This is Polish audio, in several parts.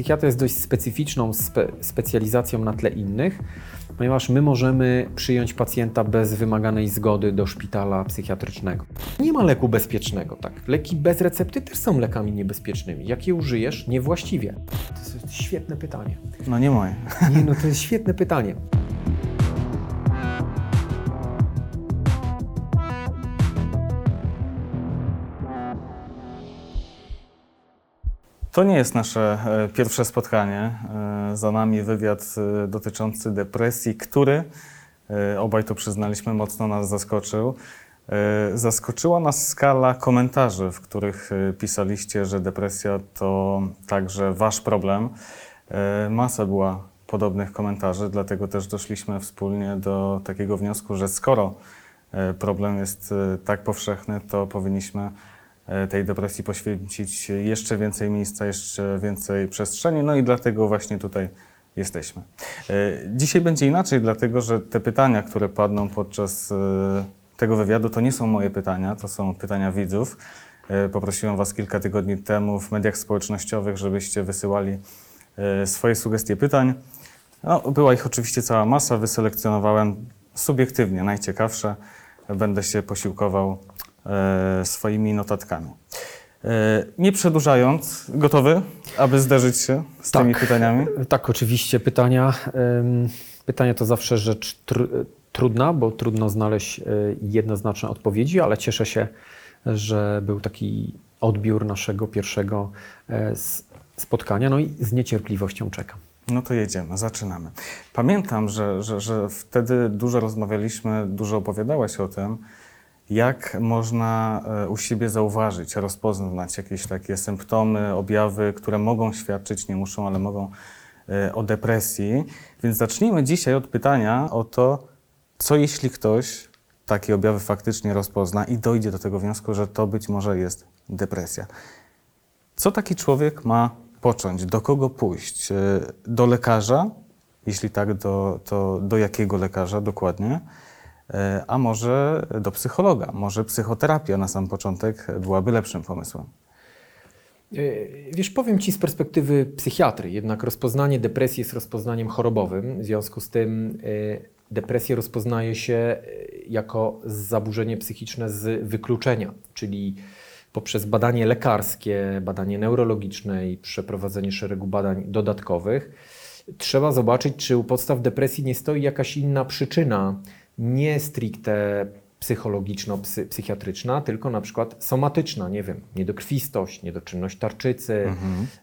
psychiatria jest dość specyficzną spe, specjalizacją na tle innych, ponieważ my możemy przyjąć pacjenta bez wymaganej zgody do szpitala psychiatrycznego. Nie ma leku bezpiecznego, tak? Leki bez recepty też są lekami niebezpiecznymi. Jak je użyjesz niewłaściwie? To jest świetne pytanie. No nie moje. Nie, no to jest świetne pytanie. To nie jest nasze e, pierwsze spotkanie. E, Za nami wywiad e, dotyczący depresji, który, obaj to przyznaliśmy, mocno nas zaskoczył. Zaskoczyła nas skala komentarzy, w których pisaliście, że depresja to także wasz problem. Masa była podobnych komentarzy, dlatego też doszliśmy wspólnie do takiego wniosku, że skoro problem jest tak powszechny, to powinniśmy tej depresji poświęcić jeszcze więcej miejsca, jeszcze więcej przestrzeni, no i dlatego właśnie tutaj jesteśmy. E, Dzisiaj będzie inaczej, dlatego że te pytania, które padną podczas e, tego wywiadu, to nie są moje pytania, to są pytania widzów. E, Poprosiłem Was kilka tygodni temu w mediach społecznościowych, żebyście wysyłali e, swoje sugestie pytań. No, była ich oczywiście cała masa, wyselekcjonowałem subiektywnie najciekawsze. Będę się posiłkował e, swoimi notatkami. E, nie przedłużając, gotowy, aby zderzyć się z tymi Tak. pytaniami? Tak, oczywiście. Pytania, pytania to zawsze rzecz tr trudna, bo trudno znaleźć e, jednoznaczne odpowiedzi, ale cieszę się, że był taki odbiór naszego pierwszego e, spotkania. No i z niecierpliwością czekam. No to jedziemy, zaczynamy. Pamiętam, że, że, że wtedy dużo rozmawialiśmy, dużo opowiadałeś o tym, jak można e, u siebie zauważyć, rozpoznać jakieś takie symptomy, objawy, które mogą świadczyć, nie muszą, ale mogą e, o depresji. Więc zacznijmy dzisiaj od pytania o to, co jeśli ktoś takie objawy faktycznie rozpozna i dojdzie do tego wniosku, że to być może jest depresja. Co taki człowiek ma począć? Do kogo pójść? E, Do lekarza? Jeśli tak, do, to do jakiego lekarza dokładnie? E, A może do psychologa? Może psychoterapia na sam początek byłaby lepszym pomysłem? E, Wiesz, powiem Ci z perspektywy psychiatry, jednak rozpoznanie depresji jest rozpoznaniem chorobowym. W związku z tym e, depresję rozpoznaje się jako zaburzenie psychiczne z wykluczenia, czyli poprzez badanie lekarskie, badanie neurologiczne i przeprowadzenie szeregu badań dodatkowych. Trzeba zobaczyć, czy u podstaw depresji nie stoi jakaś inna przyczyna, nie stricte psychologiczno-psychiatryczna, tylko na przykład somatyczna, nie wiem, niedokrwistość, niedoczynność tarczycy,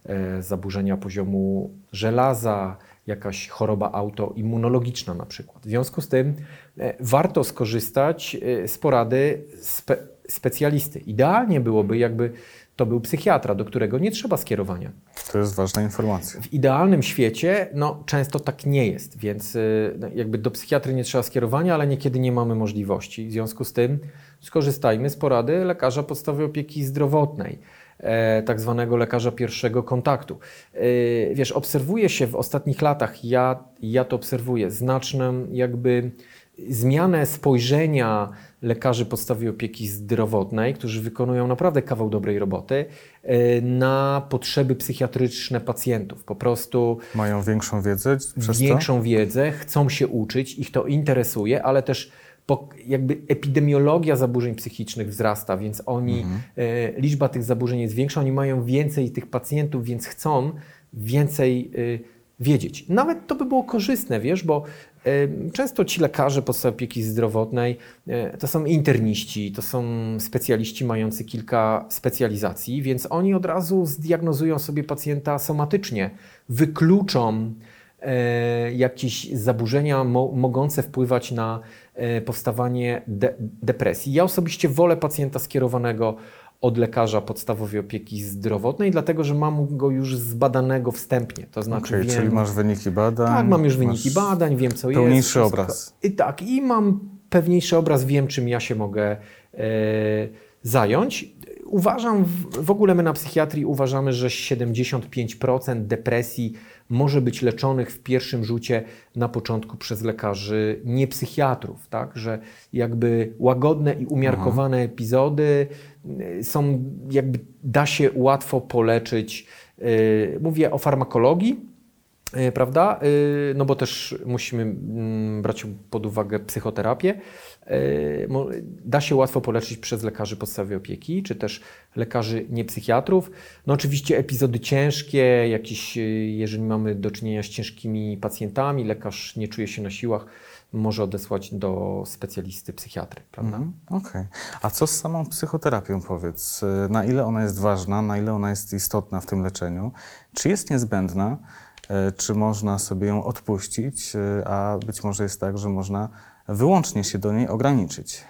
e, zaburzenia poziomu żelaza, jakaś choroba autoimmunologiczna na przykład. W związku z tym e, warto skorzystać e, z porady spe, specjalisty. Idealnie byłoby, jakby to był psychiatra, do którego nie trzeba skierowania. To jest ważna informacja. W idealnym świecie no, często tak nie jest, więc y, no, jakby do psychiatry nie trzeba skierowania, ale niekiedy nie mamy możliwości. W związku z tym skorzystajmy z porady lekarza podstawowej opieki zdrowotnej, e, tak zwanego lekarza pierwszego kontaktu. E, wiesz, obserwuje się w ostatnich latach, ja, ja to obserwuję, znaczną jakby zmianę spojrzenia lekarzy podstawowej opieki zdrowotnej, którzy wykonują naprawdę kawał dobrej roboty, e, na potrzeby psychiatryczne pacjentów. Po prostu Mają większą wiedzę przez większą wiedzę, chcą się uczyć, ich to interesuje, ale też jakby epidemiologia zaburzeń psychicznych wzrasta, więc oni, e, liczba tych zaburzeń jest większa, oni mają więcej tych pacjentów, więc chcą więcej e, wiedzieć. Nawet to by było korzystne, wiesz, bo często ci lekarze podstawowej opieki zdrowotnej e, to są interniści, to są specjaliści mający kilka specjalizacji, więc oni od razu zdiagnozują sobie pacjenta somatycznie, wykluczą e, jakieś zaburzenia mo mogące wpływać na e, powstawanie de depresji. Ja osobiście wolę pacjenta skierowanego od lekarza podstawowej opieki zdrowotnej, dlatego że mam go już zbadanego wstępnie. To znaczy Okej, wiem, czyli masz wyniki badań. tak, mam już wyniki badań, wiem co jest. pełniejszy obraz. I tak, i mam pewniejszy obraz, wiem czym ja się mogę e, zająć. Uważam, w ogóle my na psychiatrii uważamy, że 75% depresji może być leczonych w pierwszym rzucie na początku przez lekarzy niepsychiatrów, tak? Że jakby łagodne i umiarkowane epizody y, są, jakby da się łatwo poleczyć Y, mówię o farmakologii, prawda? Y, no bo też musimy mm, brać pod uwagę psychoterapię. Da się łatwo poleczyć przez lekarzy podstawowej opieki, czy też lekarzy niepsychiatrów. No oczywiście epizody ciężkie, jakieś, jeżeli mamy do czynienia z ciężkimi pacjentami, lekarz nie czuje się na siłach, może odesłać do specjalisty psychiatry. Prawda? Mm, Okej. Okay. A co z samą psychoterapią powiedz? Na ile ona jest ważna, na ile ona jest istotna w tym leczeniu? Czy jest niezbędna? E, czy można sobie ją odpuścić? E, a być może jest tak, że można wyłącznie się do niej ograniczyć?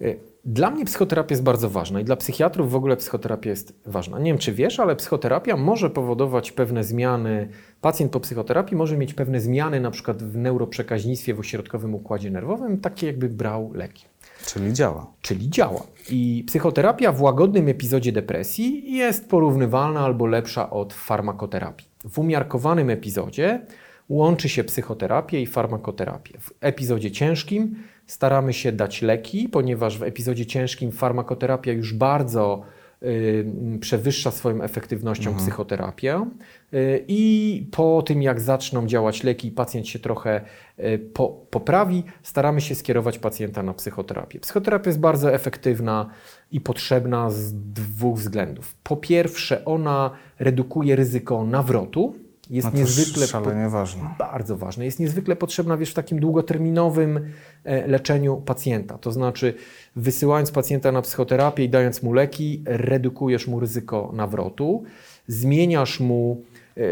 E, dla mnie psychoterapia jest bardzo ważna i dla psychiatrów w ogóle psychoterapia jest ważna. Nie wiem, czy wiesz, ale psychoterapia może powodować pewne zmiany. Pacjent po psychoterapii może mieć pewne zmiany, na przykład w neuroprzekaźnictwie, w ośrodkowym układzie nerwowym, takie jakby brał leki. Czyli działa. Czyli działa. I psychoterapia w łagodnym epizodzie depresji jest porównywalna albo lepsza od farmakoterapii. W umiarkowanym epizodzie łączy się psychoterapię i farmakoterapię. W epizodzie ciężkim staramy się dać leki, ponieważ w epizodzie ciężkim farmakoterapia już bardzo y, przewyższa swoją efektywnością mhm. psychoterapię. Y, I po tym, jak zaczną działać leki, pacjent się trochę y, po, poprawi, staramy się skierować pacjenta na psychoterapię. Psychoterapia jest bardzo efektywna i potrzebna z dwóch względów. Po pierwsze, ona redukuje ryzyko nawrotu jest no niezwykle szalenie ważne. Bardzo ważne. Jest niezwykle potrzebna wiesz, w takim długoterminowym e, leczeniu pacjenta. To znaczy, wysyłając pacjenta na psychoterapię i dając mu leki, redukujesz mu ryzyko nawrotu, zmieniasz mu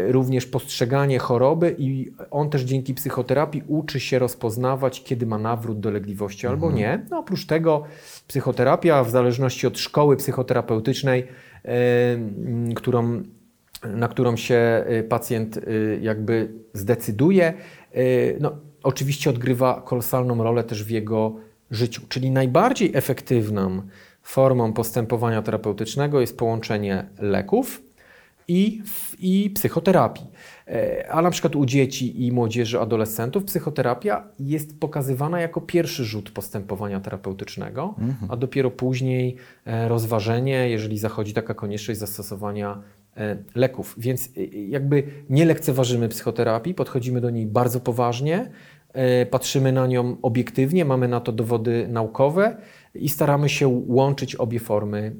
również postrzeganie choroby i on też dzięki psychoterapii uczy się rozpoznawać, kiedy ma nawrót dolegliwości mhm. albo nie. No, oprócz tego psychoterapia, w zależności od szkoły psychoterapeutycznej, yy, którą na którą się y, pacjent jakby zdecyduje, no, oczywiście odgrywa kolosalną rolę też w jego życiu. Czyli najbardziej efektywną formą postępowania terapeutycznego jest połączenie leków i, i psychoterapii. E, a na przykład u dzieci i młodzieży, adolescentów psychoterapia jest pokazywana jako pierwszy rzut postępowania terapeutycznego, mhm. a dopiero później e, rozważenie, jeżeli zachodzi taka konieczność zastosowania E, leków. Więc jakby nie lekceważymy psychoterapii, podchodzimy do niej bardzo poważnie, patrzymy na nią obiektywnie, mamy na to dowody naukowe i staramy się łączyć obie formy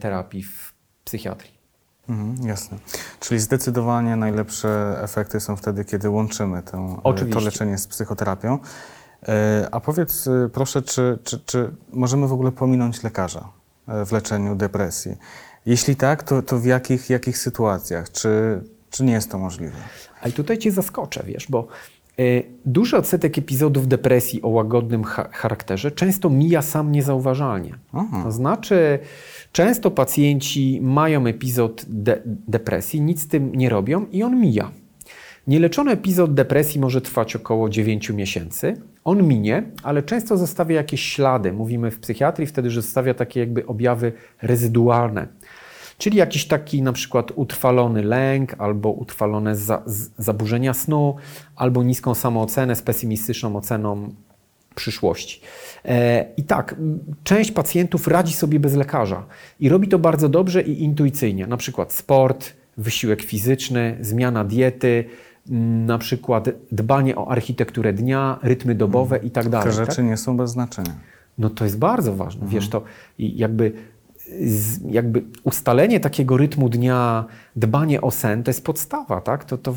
terapii w psychiatrii. Mhm, jasne. Czyli zdecydowanie najlepsze efekty są wtedy, kiedy łączymy tę, to leczenie z psychoterapią. A powiedz proszę, czy, czy, czy możemy w ogóle pominąć lekarza w leczeniu depresji? Jeśli tak, to, to w jakich, jakich sytuacjach? Czy, czy nie jest to możliwe? A i tutaj Cię zaskoczę, wiesz, bo duży odsetek epizodów depresji o łagodnym ha charakterze często mija sam niezauważalnie. Aha. To znaczy, często pacjenci mają epizod de depresji, nic z tym nie robią i on mija. Nieleczony epizod depresji może trwać około 9 miesięcy. On minie, ale często zostawia jakieś ślady. Mówimy w psychiatrii wtedy, że zostawia takie jakby objawy rezydualne. Czyli jakiś taki na przykład utrwalony lęk, albo utrwalone za, zaburzenia snu, albo niską samoocenę z pesymistyczną oceną przyszłości. E, I tak, część pacjentów radzi sobie bez lekarza i robi to bardzo dobrze i intuicyjnie. Na przykład sport, wysiłek fizyczny, zmiana diety, na przykład dbanie o architekturę dnia, rytmy dobowe i tak dalej. Te rzeczy tak? nie są bez znaczenia. No to jest bardzo ważne. Mhm. Wiesz, to jakby jakby ustalenie takiego rytmu dnia, dbanie o sen, to jest podstawa, tak? To, to,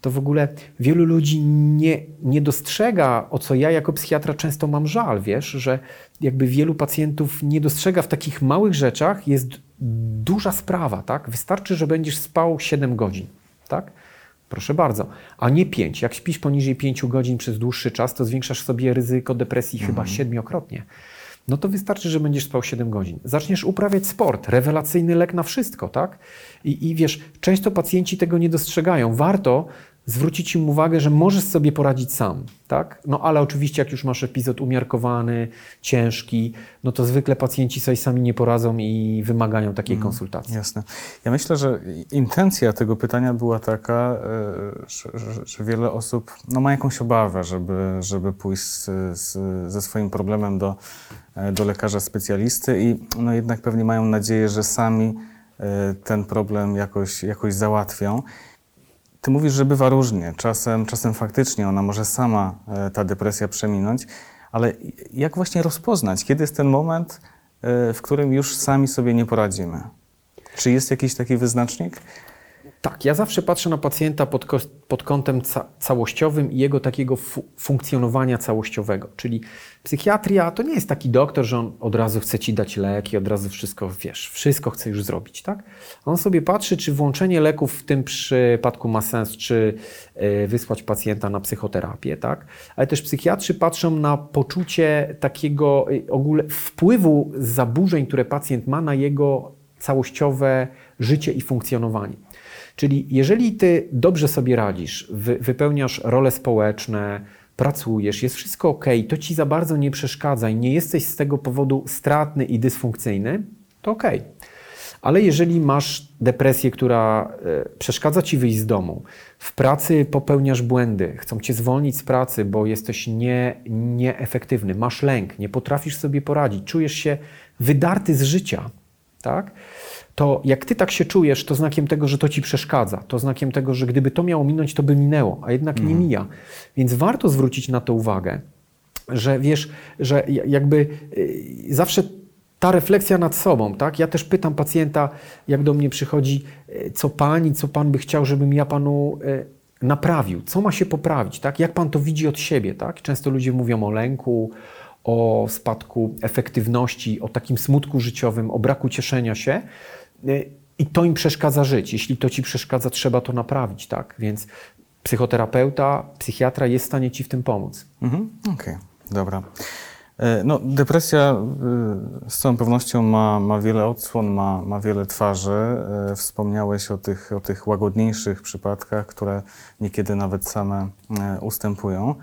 to w ogóle wielu ludzi nie, nie dostrzega, o co ja jako psychiatra często mam żal, wiesz, że jakby wielu pacjentów nie dostrzega w takich małych rzeczach jest duża sprawa, tak? Wystarczy, że będziesz spał 7 godzin, tak? Proszę bardzo, a nie 5. Jak śpisz poniżej 5 godzin przez dłuższy czas, to zwiększasz sobie ryzyko depresji mhm. chyba siedmiokrotnie no to wystarczy, że będziesz spał 7 godzin. Zaczniesz uprawiać sport, rewelacyjny lek na wszystko, tak? I, I wiesz, często pacjenci tego nie dostrzegają. Warto zwrócić im uwagę, że możesz sobie poradzić sam, tak? No ale oczywiście jak już masz epizod umiarkowany, ciężki, no to zwykle pacjenci sobie sami nie poradzą i wymagają takiej mm, konsultacji. Jasne. Ja myślę, że intencja tego pytania była taka, e, że, że, wiele osób no, ma jakąś obawę, żeby, żeby pójść z, z, ze swoim problemem do, e, do lekarza specjalisty i no jednak pewnie mają nadzieję, że sami ten problem jakoś, jakoś załatwią. Ty mówisz, że bywa różnie. Czasem, czasem faktycznie ona może sama e, ta depresja przeminąć, ale jak właśnie rozpoznać, kiedy jest ten moment, e, w którym już sami sobie nie poradzimy? Czy jest jakiś taki wyznacznik? Tak, ja zawsze patrzę na pacjenta pod, pod kątem ca całościowym i jego takiego fu funkcjonowania całościowego. Czyli psychiatria to nie jest taki doktor, że on od razu chce ci dać leki, od razu wszystko, wiesz, wszystko chce już zrobić, tak? On sobie patrzy, czy włączenie leków w tym przypadku ma sens, czy y, wysłać pacjenta na psychoterapię, tak? Ale też psychiatrzy patrzą na poczucie takiego y, ogóle wpływu zaburzeń, które pacjent ma na jego całościowe życie i funkcjonowanie. Czyli jeżeli ty dobrze sobie radzisz, wy, wypełniasz role społeczne, pracujesz, jest wszystko ok, to ci za bardzo nie przeszkadza i nie jesteś z tego powodu stratny i dysfunkcyjny, to ok. Ale jeżeli masz depresję, która e, przeszkadza ci wyjść z domu, w pracy popełniasz błędy, chcą cię zwolnić z pracy, bo jesteś nie, nieefektywny, masz lęk, nie potrafisz sobie poradzić, czujesz się wydarty z życia, tak? to jak ty tak się czujesz, to znakiem tego, że to ci przeszkadza. To znakiem tego, że gdyby to miało minąć, to by minęło, a jednak nie mhm. mija. Więc warto zwrócić na to uwagę, że wiesz, że jakby y, zawsze ta refleksja nad sobą, tak? Ja też pytam pacjenta, jak do mnie przychodzi, y, co pani, co pan by chciał, żebym ja panu y, naprawił, co ma się poprawić, tak? Jak pan to widzi od siebie, tak? Często ludzie mówią o lęku, o spadku efektywności, o takim smutku życiowym, o braku cieszenia się. I to im przeszkadza żyć. Jeśli to ci przeszkadza, trzeba to naprawić, tak? Więc psychoterapeuta, psychiatra jest w stanie ci w tym pomóc. Mhm. Okej, okay. dobra. E, no, depresja e, z całą pewnością ma, ma wiele odsłon, ma, ma wiele twarzy. E, wspomniałeś o tych, o tych łagodniejszych przypadkach, które niekiedy nawet same ustępują.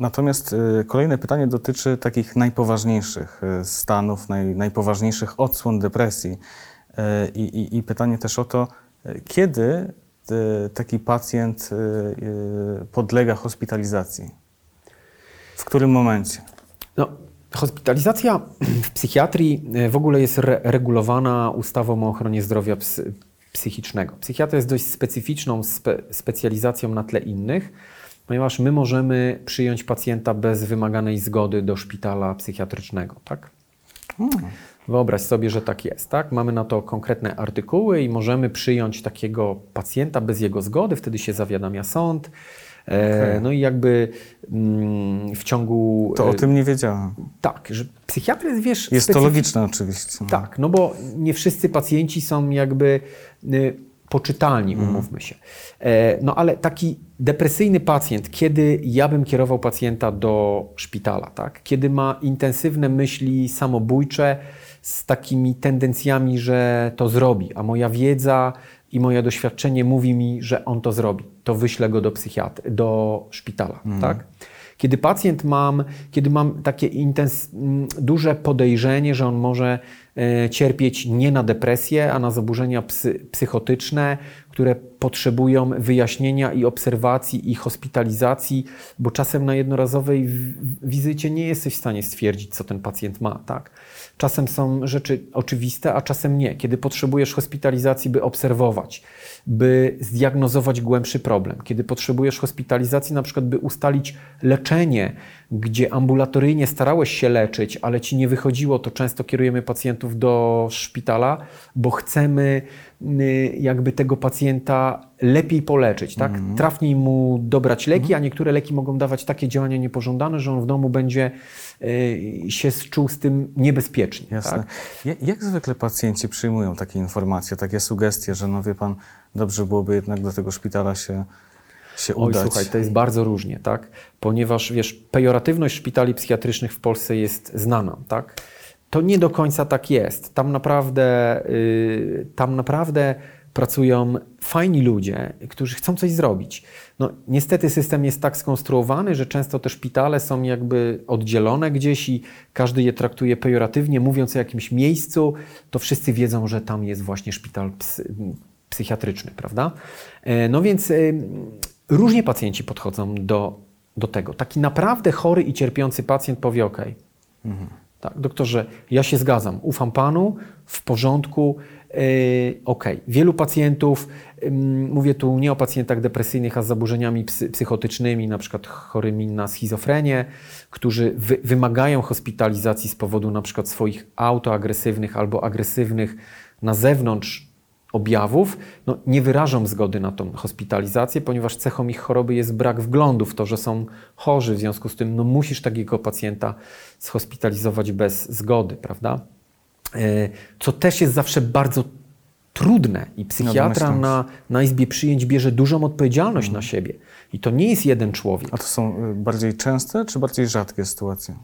Natomiast kolejne pytanie dotyczy takich najpoważniejszych stanów, naj, najpoważniejszych odsłon depresji. I, i, I, pytanie też o to, kiedy taki pacjent podlega hospitalizacji? W którym momencie? No, hospitalizacja w psychiatrii w ogóle jest re regulowana ustawą o ochronie zdrowia psy psychicznego. Psychiatria jest dość specyficzną spe specjalizacją na tle innych ponieważ my możemy przyjąć pacjenta bez wymaganej zgody do szpitala psychiatrycznego, tak? Hmm. Wyobraź sobie, że tak jest, tak? Mamy na to konkretne artykuły i możemy przyjąć takiego pacjenta bez jego zgody, wtedy się zawiadamia sąd. E, okay. No i jakby mm, w ciągu. To o e, tym nie wiedziałem. Tak, że psychiatry jest, wiesz. Jest to logiczne oczywiście. No. Tak, no bo nie wszyscy pacjenci są jakby y, poczytalni, mhm. umówmy się. E, no ale taki depresyjny pacjent, kiedy ja bym kierował pacjenta do szpitala, tak? kiedy ma intensywne myśli samobójcze z takimi tendencjami, że to zrobi, a moja wiedza i moje doświadczenie mówi mi, że on to zrobi, to wyślę go do psychiatry, do szpitala. Mhm. Tak? Kiedy pacjent mam, kiedy mam takie intens, duże podejrzenie, że on może cierpieć nie na depresję, a na zaburzenia psy, psychotyczne, które potrzebują wyjaśnienia i obserwacji i hospitalizacji, bo czasem na jednorazowej wizycie nie jesteś w stanie stwierdzić, co ten pacjent ma, tak? Czasem są rzeczy oczywiste, a czasem nie. Kiedy potrzebujesz hospitalizacji, by obserwować, by zdiagnozować głębszy problem, kiedy potrzebujesz hospitalizacji, na przykład, by ustalić leczenie, gdzie ambulatoryjnie starałeś się leczyć, ale ci nie wychodziło, to często kierujemy pacjentów do szpitala, bo chcemy y, jakby tego pacjenta lepiej poleczyć, tak? Mm. Trafniej mu dobrać leki, mm. a niektóre leki mogą dawać takie działania niepożądane, że on w domu będzie się czuł z tym niebezpiecznie. Jasne. Tak? Jak, zwykle pacjenci przyjmują takie informacje, takie sugestie, że no wie pan, dobrze byłoby jednak do tego szpitala się się Oj, udać. słuchaj, to jest bardzo różnie, tak? Ponieważ, wiesz, pejoratywność szpitali psychiatrycznych w Polsce jest znana, tak? To nie do końca tak jest. Tam naprawdę, yy, tam naprawdę pracują fajni ludzie, którzy chcą coś zrobić. No, niestety system jest tak skonstruowany, że często te szpitale są jakby oddzielone gdzieś i każdy je traktuje pejoratywnie, mówiąc o jakimś miejscu, to wszyscy wiedzą, że tam jest właśnie szpital psy, psychiatryczny, prawda? E, no więc różnie pacjenci podchodzą do, do tego. Taki naprawdę chory i cierpiący pacjent powie: OK, mhm. tak, doktorze, ja się zgadzam, ufam panu, w porządku, ok, wielu pacjentów, mówię tu nie o pacjentach depresyjnych, a z zaburzeniami psy, psychotycznymi, na przykład chorymi na schizofrenię, którzy wy, wymagają hospitalizacji z powodu na przykład swoich autoagresywnych albo agresywnych na zewnątrz objawów, no, nie wyrażą zgody na tą hospitalizację, ponieważ cechą ich choroby jest brak wglądu w to, że są chorzy. W związku z tym no, musisz takiego pacjenta zhospitalizować bez zgody, prawda? E, co też jest zawsze bardzo trudne i psychiatra no, na, na izbie przyjęć bierze dużą odpowiedzialność mhm. na siebie. I to nie jest jeden człowiek. A to są y, bardziej częste czy bardziej rzadkie sytuacje?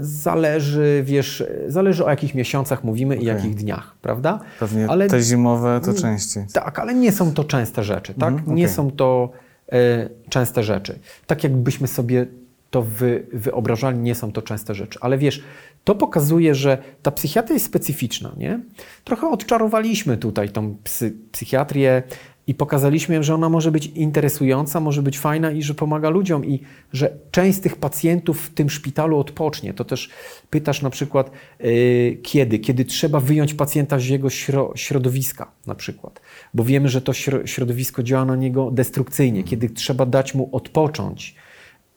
Zależy, wiesz, zależy o jakich miesiącach mówimy okay. i jakich dniach, prawda? Pewnie ale, te zimowe to częściej. Tak, ale nie są to częste rzeczy, tak? Mm, okay. Nie są to e, częste rzeczy. Tak jakbyśmy sobie to wy, wyobrażali, nie są to częste rzeczy. Ale wiesz, to pokazuje, że ta psychiatria jest specyficzna, nie? Trochę odczarowaliśmy tutaj tą psy, psychiatrię i pokazaliśmy, że ona może być interesująca, może być fajna i że pomaga ludziom i że część z tych pacjentów w tym szpitalu odpocznie. To też pytasz na przykład yy, kiedy? Kiedy trzeba wyjąć pacjenta z jego śro środowiska na przykład, bo wiemy, że to środowisko działa na niego destrukcyjnie. Kiedy trzeba dać mu odpocząć,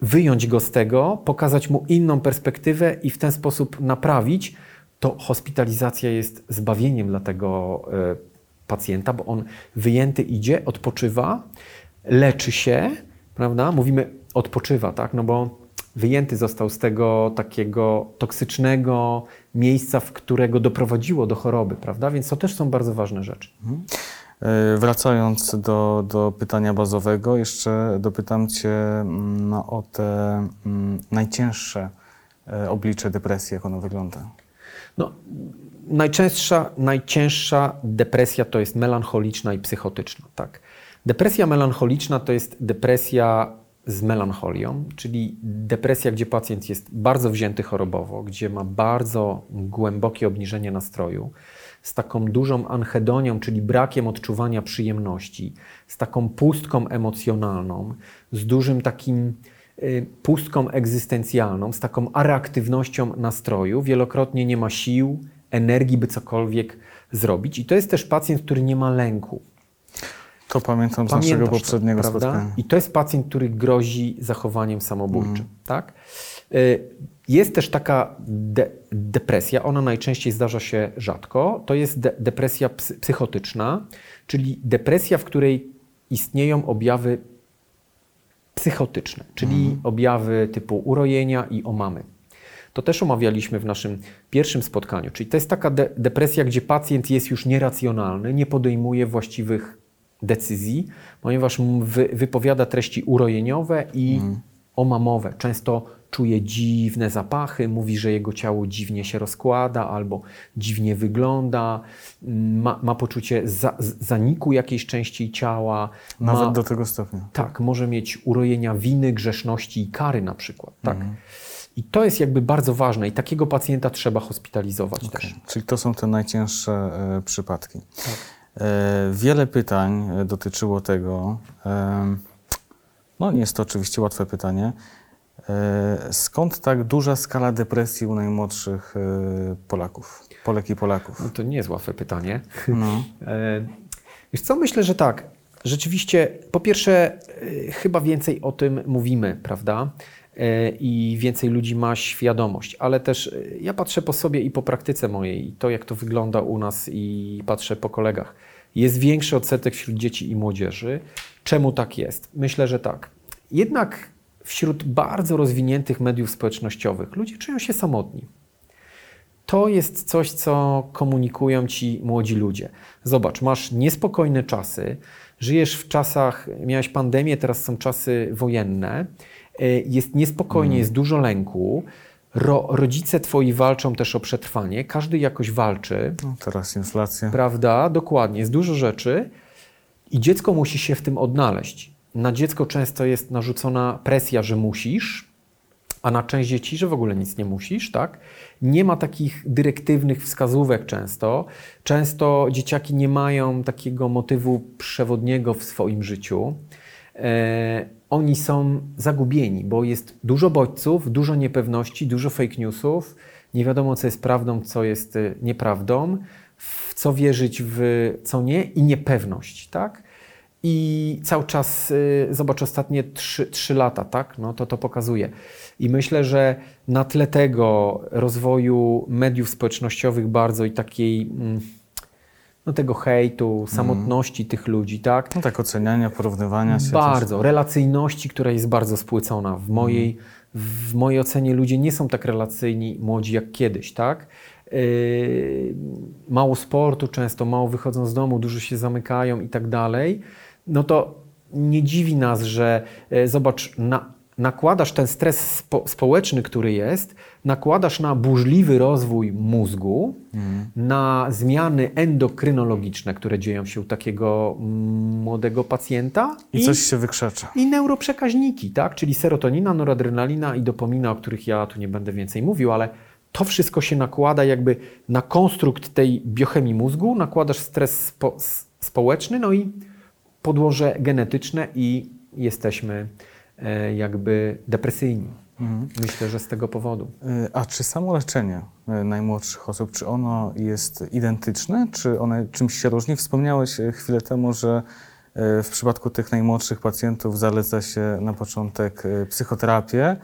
wyjąć go z tego, pokazać mu inną perspektywę i w ten sposób naprawić, to hospitalizacja jest zbawieniem dla tego yy, pacjenta, bo on wyjęty idzie, odpoczywa, leczy się, prawda? Mówimy odpoczywa, tak? No bo wyjęty został z tego takiego toksycznego miejsca, w którego doprowadziło do choroby, prawda? Więc to też są bardzo ważne rzeczy. Mhm. E, wracając do, do pytania bazowego, jeszcze dopytam Cię no, o te mm, najcięższe e, oblicze depresji, jak ono wygląda. No, najczęstsza, najcięższa depresja to jest melancholiczna i psychotyczna. Tak? Depresja melancholiczna to jest depresja z melancholią, czyli depresja, gdzie pacjent jest bardzo wzięty chorobowo, gdzie ma bardzo głębokie obniżenie nastroju, z taką dużą anhedonią, czyli brakiem odczuwania przyjemności, z taką pustką emocjonalną, z dużym takim y, pustką egzystencjalną, z taką areaktywnością nastroju. Wielokrotnie nie ma sił, energii, by cokolwiek zrobić. I to jest też pacjent, który nie ma lęku. To pamiętam z naszego poprzedniego to, spotkania. I to jest pacjent, który grozi zachowaniem samobójczym. Mm. Tak? Jest też taka de depresja, ona najczęściej zdarza się rzadko. To jest de depresja psychotyczna, czyli depresja, w której istnieją objawy psychotyczne, czyli mm. objawy typu urojenia i omamy. To też omawialiśmy w naszym pierwszym spotkaniu. Czyli to jest taka de depresja, gdzie pacjent jest już nieracjonalny, nie podejmuje właściwych decyzji, ponieważ wy wypowiada treści urojeniowe i mm. Omamowe. Często czuje dziwne zapachy, mówi, że jego ciało dziwnie się rozkłada albo dziwnie wygląda, ma, ma poczucie za, zaniku jakiejś części ciała. Nawet ma, do tego stopnia. Tak, może mieć urojenia winy, grzeszności i kary na przykład. Tak. Mm. I to jest jakby bardzo ważne i takiego pacjenta trzeba hospitalizować okay. też. Czyli to są te najcięższe e, przypadki. Tak. E, wiele pytań e, dotyczyło tego. No nie jest to oczywiście łatwe pytanie. E, skąd tak duża skala depresji u najmłodszych e, Polaków, Polek i Polaków? No to nie jest łatwe pytanie. No. Wiesz co, myślę, że tak. Rzeczywiście, po pierwsze, chyba więcej o tym mówimy, prawda? E, i więcej ludzi ma świadomość, ale też e, ja patrzę po sobie i po praktyce mojej, i to jak to wygląda u nas, i patrzę po kolegach. Jest większy odsetek wśród dzieci i młodzieży. Czemu tak jest? Myślę, że tak. Jednak wśród bardzo rozwiniętych mediów społecznościowych ludzie czują się samotni. To jest coś, co komunikują ci młodzi ludzie. Zobacz, masz niespokojne czasy, żyjesz w czasach, miałeś pandemię, teraz są czasy wojenne E, jest niespokojnie, mm. jest dużo lęku. Ro, rodzice twoi walczą też o przetrwanie, każdy jakoś walczy. No, teraz inflacja. Prawda, dokładnie, jest dużo rzeczy i dziecko musi się w tym odnaleźć. Na dziecko często jest narzucona presja, że musisz, a na część dzieci, że w ogóle nic nie musisz, tak? Nie ma takich dyrektywnych wskazówek często. Często dzieciaki nie mają takiego motywu przewodniego w swoim życiu. E, oni są zagubieni, bo jest dużo bodźców, dużo niepewności, dużo fake newsów, nie wiadomo, co jest prawdą, co jest e, nieprawdą. W co wierzyć, w co nie i niepewność, tak? I cały czas, y, zobacz, ostatnie trzy, trzy lata, tak? No to to pokazuje. I myślę, że na tle tego rozwoju mediów społecznościowych bardzo i takiej, mm, no tego hejtu, samotności tych ludzi, tak? No tak, oceniania, porównywania się. Bardzo. Relacyjności, która jest bardzo spłycona. W mojej, w mojej ocenie ludzie nie są tak relacyjni młodzi jak kiedyś, tak? Yy, mało sportu często, mało wychodzą z domu, dużo się zamykają i tak dalej. No to nie dziwi nas, że e, zobacz, na, nakładasz ten stres spo, społeczny, który jest, nakładasz na burzliwy rozwój mózgu, na zmiany endokrynologiczne, które dzieją się u takiego młodego pacjenta. I coś się wykrzacza. I neuroprzekaźniki, tak? czyli serotonina, noradrenalina i dopamina, o których ja tu nie będę więcej mówił, ale to wszystko się nakłada jakby na konstrukt tej biochemii mózgu, nakładasz stres spo, społeczny, no i podłoże genetyczne i jesteśmy e, jakby depresyjni. Myślę, że z tego powodu. Y, A czy samo leczenie y, najmłodszych osób, czy ono jest identyczne, czy one czymś się różni? Wspomniałeś chwilę temu, że w przypadku tych najmłodszych pacjentów zaleca się na początek psychoterapię.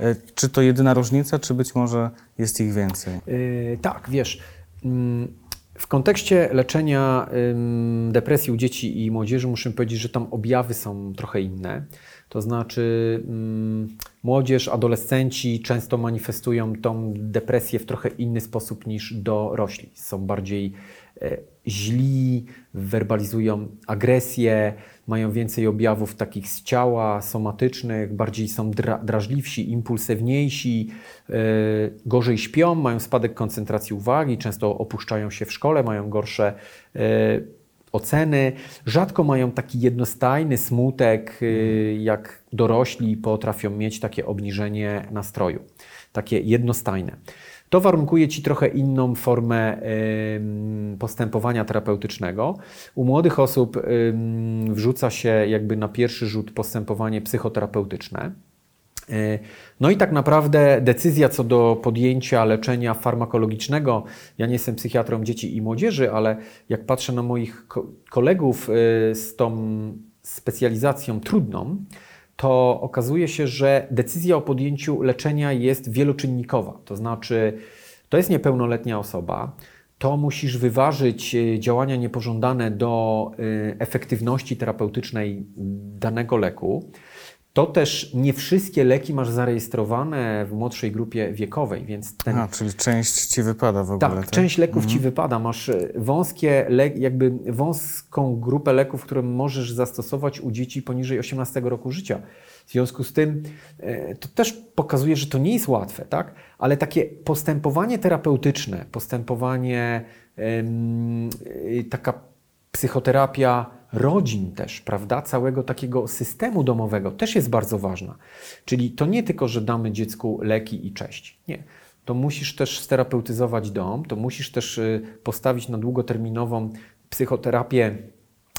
Y, Czy to jedyna różnica, czy być może jest ich więcej? Yy, tak, wiesz, mm, w kontekście leczenia ym, depresji u dzieci i młodzieży muszę powiedzieć, że tam objawy są trochę inne. To znaczy, ym, młodzież, adolescenci często manifestują tą depresję w trochę inny sposób niż dorośli. Są bardziej e, źli, werbalizują agresję, mają więcej objawów takich z ciała, somatycznych, bardziej są dra drażliwsi, impulsywniejsi, e, gorzej śpią, mają spadek koncentracji uwagi, często opuszczają się w szkole, mają gorsze e, oceny, rzadko mają taki jednostajny smutek, y, jak dorośli potrafią mieć takie obniżenie nastroju, takie jednostajne. To warunkuje Ci trochę inną formę postępowania terapeutycznego. U młodych osób wrzuca się jakby na pierwszy rzut postępowanie psychoterapeutyczne. E, No i tak naprawdę decyzja co do podjęcia leczenia farmakologicznego, ja nie jestem psychiatrą dzieci i młodzieży, ale jak patrzę na moich ko- kolegów e, z tą specjalizacją trudną, to okazuje się, że decyzja o podjęciu leczenia jest wieloczynnikowa. To znaczy, to jest niepełnoletnia osoba, to musisz wyważyć e, działania niepożądane do e, efektywności terapeutycznej danego leku. To też nie wszystkie leki masz zarejestrowane w młodszej grupie wiekowej, więc ten A, czyli część ci wypada w ogóle. tak, część leków ci wypada. Masz e, wąskie, le, jakby wąską grupę leków, które możesz zastosować u dzieci poniżej 18 roku życia. W związku z tym e, to też pokazuje, że to nie jest łatwe, tak? Ale takie postępowanie terapeutyczne, postępowanie, y, taka psychoterapia rodzin też, prawda? Całego takiego systemu domowego też jest bardzo ważna. Czyli to nie tylko, że damy dziecku leki i cześć. Nie. To musisz też sterapeutyzować dom, to musisz też y, postawić na długoterminową psychoterapię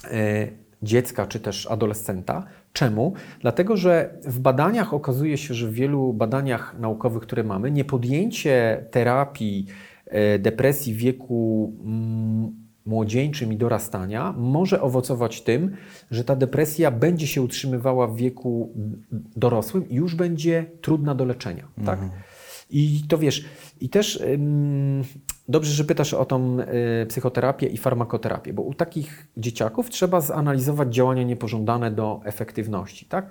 e, dziecka czy też adolescenta. Czemu? Dlatego, że w badaniach okazuje się, że w wielu badaniach naukowych, które mamy, niepodjęcie terapii e, depresji wieku mm, młodzieńczym i dorastania może owocować tym, że ta depresja będzie się utrzymywała w wieku dorosłym i już będzie trudna do leczenia. Tak? I to wiesz, i też ym, dobrze, że pytasz o tą y, psychoterapię i farmakoterapię, bo u takich dzieciaków trzeba zanalizować działania niepożądane do efektywności, tak?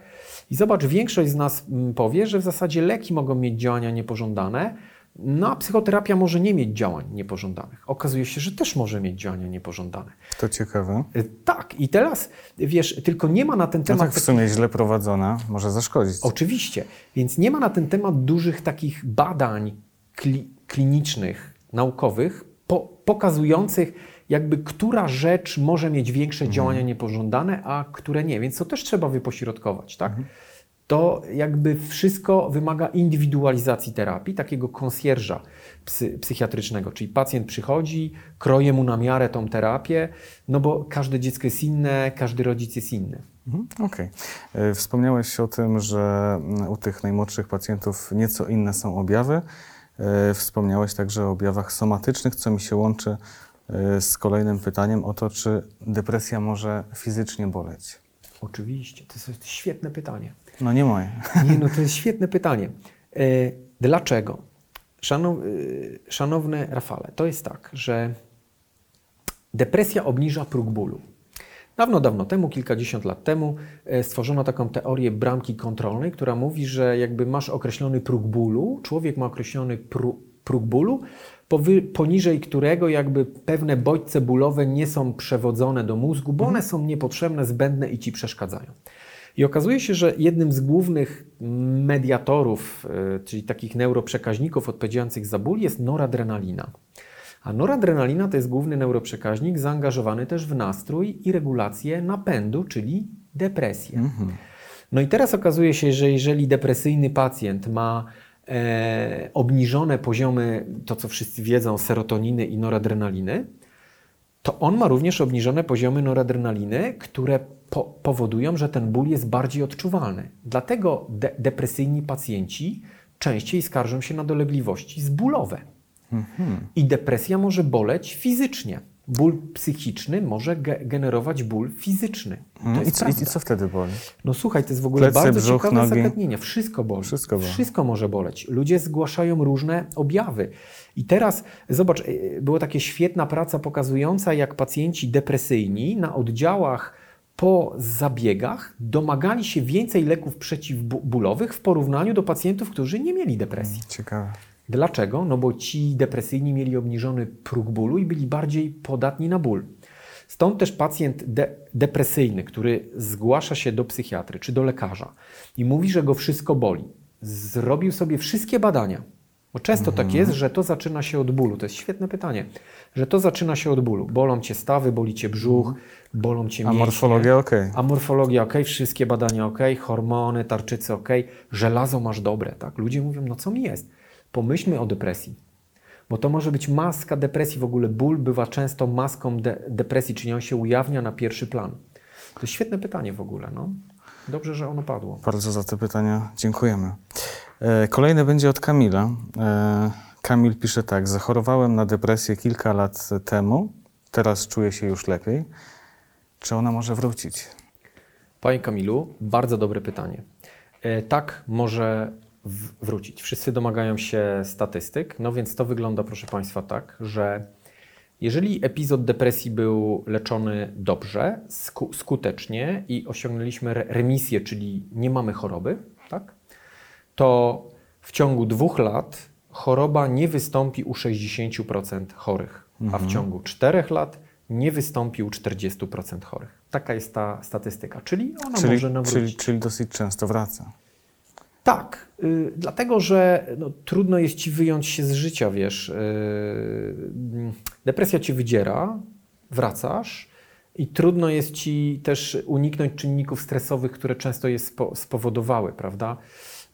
I zobacz, większość z nas mm, powie, że w zasadzie leki mogą mieć działania niepożądane, no a psychoterapia może nie mieć działań niepożądanych. Okazuje się, że też może mieć działania niepożądane. To ciekawe. Y, Tak, i teraz wiesz, tylko nie ma na ten No temat. tak w sumie źle prowadzona może zaszkodzić. Oczywiście, więc nie ma na ten temat dużych takich badań kli, klinicznych, naukowych, po, pokazujących jakby, która rzecz może mieć większe działania niepożądane, a które nie, więc to też trzeba wypośrodkować, tak? To jakby wszystko wymaga indywidualizacji terapii, takiego konsjerża psy, psychiatrycznego, czyli pacjent przychodzi, kroje mu na miarę tą terapię, no bo każde dziecko jest inne, każdy rodzic jest inny. Mhm, Okej. E, Wspomniałeś o tym, że mm, u tych najmłodszych pacjentów nieco inne są objawy. E, Wspomniałeś także o objawach somatycznych, co mi się łączy y, z kolejnym pytaniem o to, czy depresja może fizycznie boleć. Oczywiście, to jest świetne pytanie. No nie moje. Nie, no to jest świetne pytanie. E, dlaczego? Szanow, e, szanowny Rafale, to jest tak, że depresja obniża próg bólu. Dawno, dawno temu, kilkadziesiąt lat temu, e, stworzono taką teorię bramki kontrolnej, która mówi, że jakby masz określony próg bólu, człowiek ma określony pró próg bólu, poniżej którego jakby pewne bodźce bólowe nie są przewodzone do mózgu, bo one są niepotrzebne, zbędne i ci przeszkadzają. I okazuje się, że jednym z głównych mediatorów, e, czyli takich neuroprzekaźników odpowiadających za ból jest noradrenalina. A noradrenalina to jest główny neuroprzekaźnik zaangażowany też w nastrój i regulację napędu, czyli depresję. Mhm. No i teraz okazuje się, że jeżeli depresyjny pacjent ma e, obniżone poziomy, to co wszyscy wiedzą, serotoniny i noradrenaliny, to on ma również obniżone poziomy noradrenaliny, które po powodują, że ten ból jest bardziej odczuwalny. Dlatego de depresyjni pacjenci częściej skarżą się na dolegliwości zbólowe. Mhm. I depresja może boleć fizycznie. Ból psychiczny może ge generować ból fizyczny. Mhm. I, co, I, co, wtedy boli? No słuchaj, to jest w ogóle Plecy, bardzo brzuch, ciekawe nogi. zagadnienie. Wszystko boli. Wszystko, boli. Wszystko może boleć. Ludzie zgłaszają różne objawy. I teraz zobacz, y, była taka świetna praca pokazująca, jak pacjenci depresyjni na oddziałach po zabiegach domagali się więcej leków przeciwbólowych w porównaniu do pacjentów, którzy nie mieli depresji. Ciekawe. Dlaczego? No bo ci depresyjni mieli obniżony próg bólu i byli bardziej podatni na ból. Stąd też pacjent de depresyjny, który zgłasza się do psychiatry czy do lekarza i mówi, że go wszystko boli, zrobił sobie wszystkie badania, bo często tak jest, że to zaczyna się od bólu. To jest świetne pytanie. Że to zaczyna się od bólu. Bolą cię stawy, boli cię brzuch, bolą cię mięśnie. A morfologia ok. A morfologia ok, wszystkie badania ok, hormony, tarczycy ok, żelazo masz dobre. Tak? Ludzie mówią, no co mi jest? Pomyślmy o depresji. Bo to może być maska depresji. W ogóle ból bywa często maską de depresji, czyli on się ujawnia na pierwszy plan. To jest świetne pytanie w ogóle. No. Dobrze, że ono padło. Bardzo za te pytania dziękujemy. E, kolejne będzie od Kamila. E, Kamil pisze tak: Zachorowałem na depresję kilka lat temu, teraz czuję się już lepiej. Czy ona może wrócić? Panie Kamilu, bardzo dobre pytanie. E, tak, może wrócić. Wszyscy domagają się statystyk, no więc to wygląda, proszę Państwa, tak, że jeżeli epizod depresji był leczony dobrze, sku skutecznie i osiągnęliśmy remisję, czyli nie mamy choroby, tak, to w ciągu dwóch lat choroba nie wystąpi u 60% chorych, mhm. a w mhm. ciągu czterech lat nie wystąpi u 40% chorych. Taka jest ta statystyka, czyli ona czyli, może nawrócić. Czyli, czyli dosyć często wraca. Tak, y, dlatego że no, trudno jest ci wyjąć się z życia, wiesz. Y, depresja cię wydziera, wracasz i trudno jest ci też uniknąć czynników stresowych, które często je spo, spowodowały, prawda?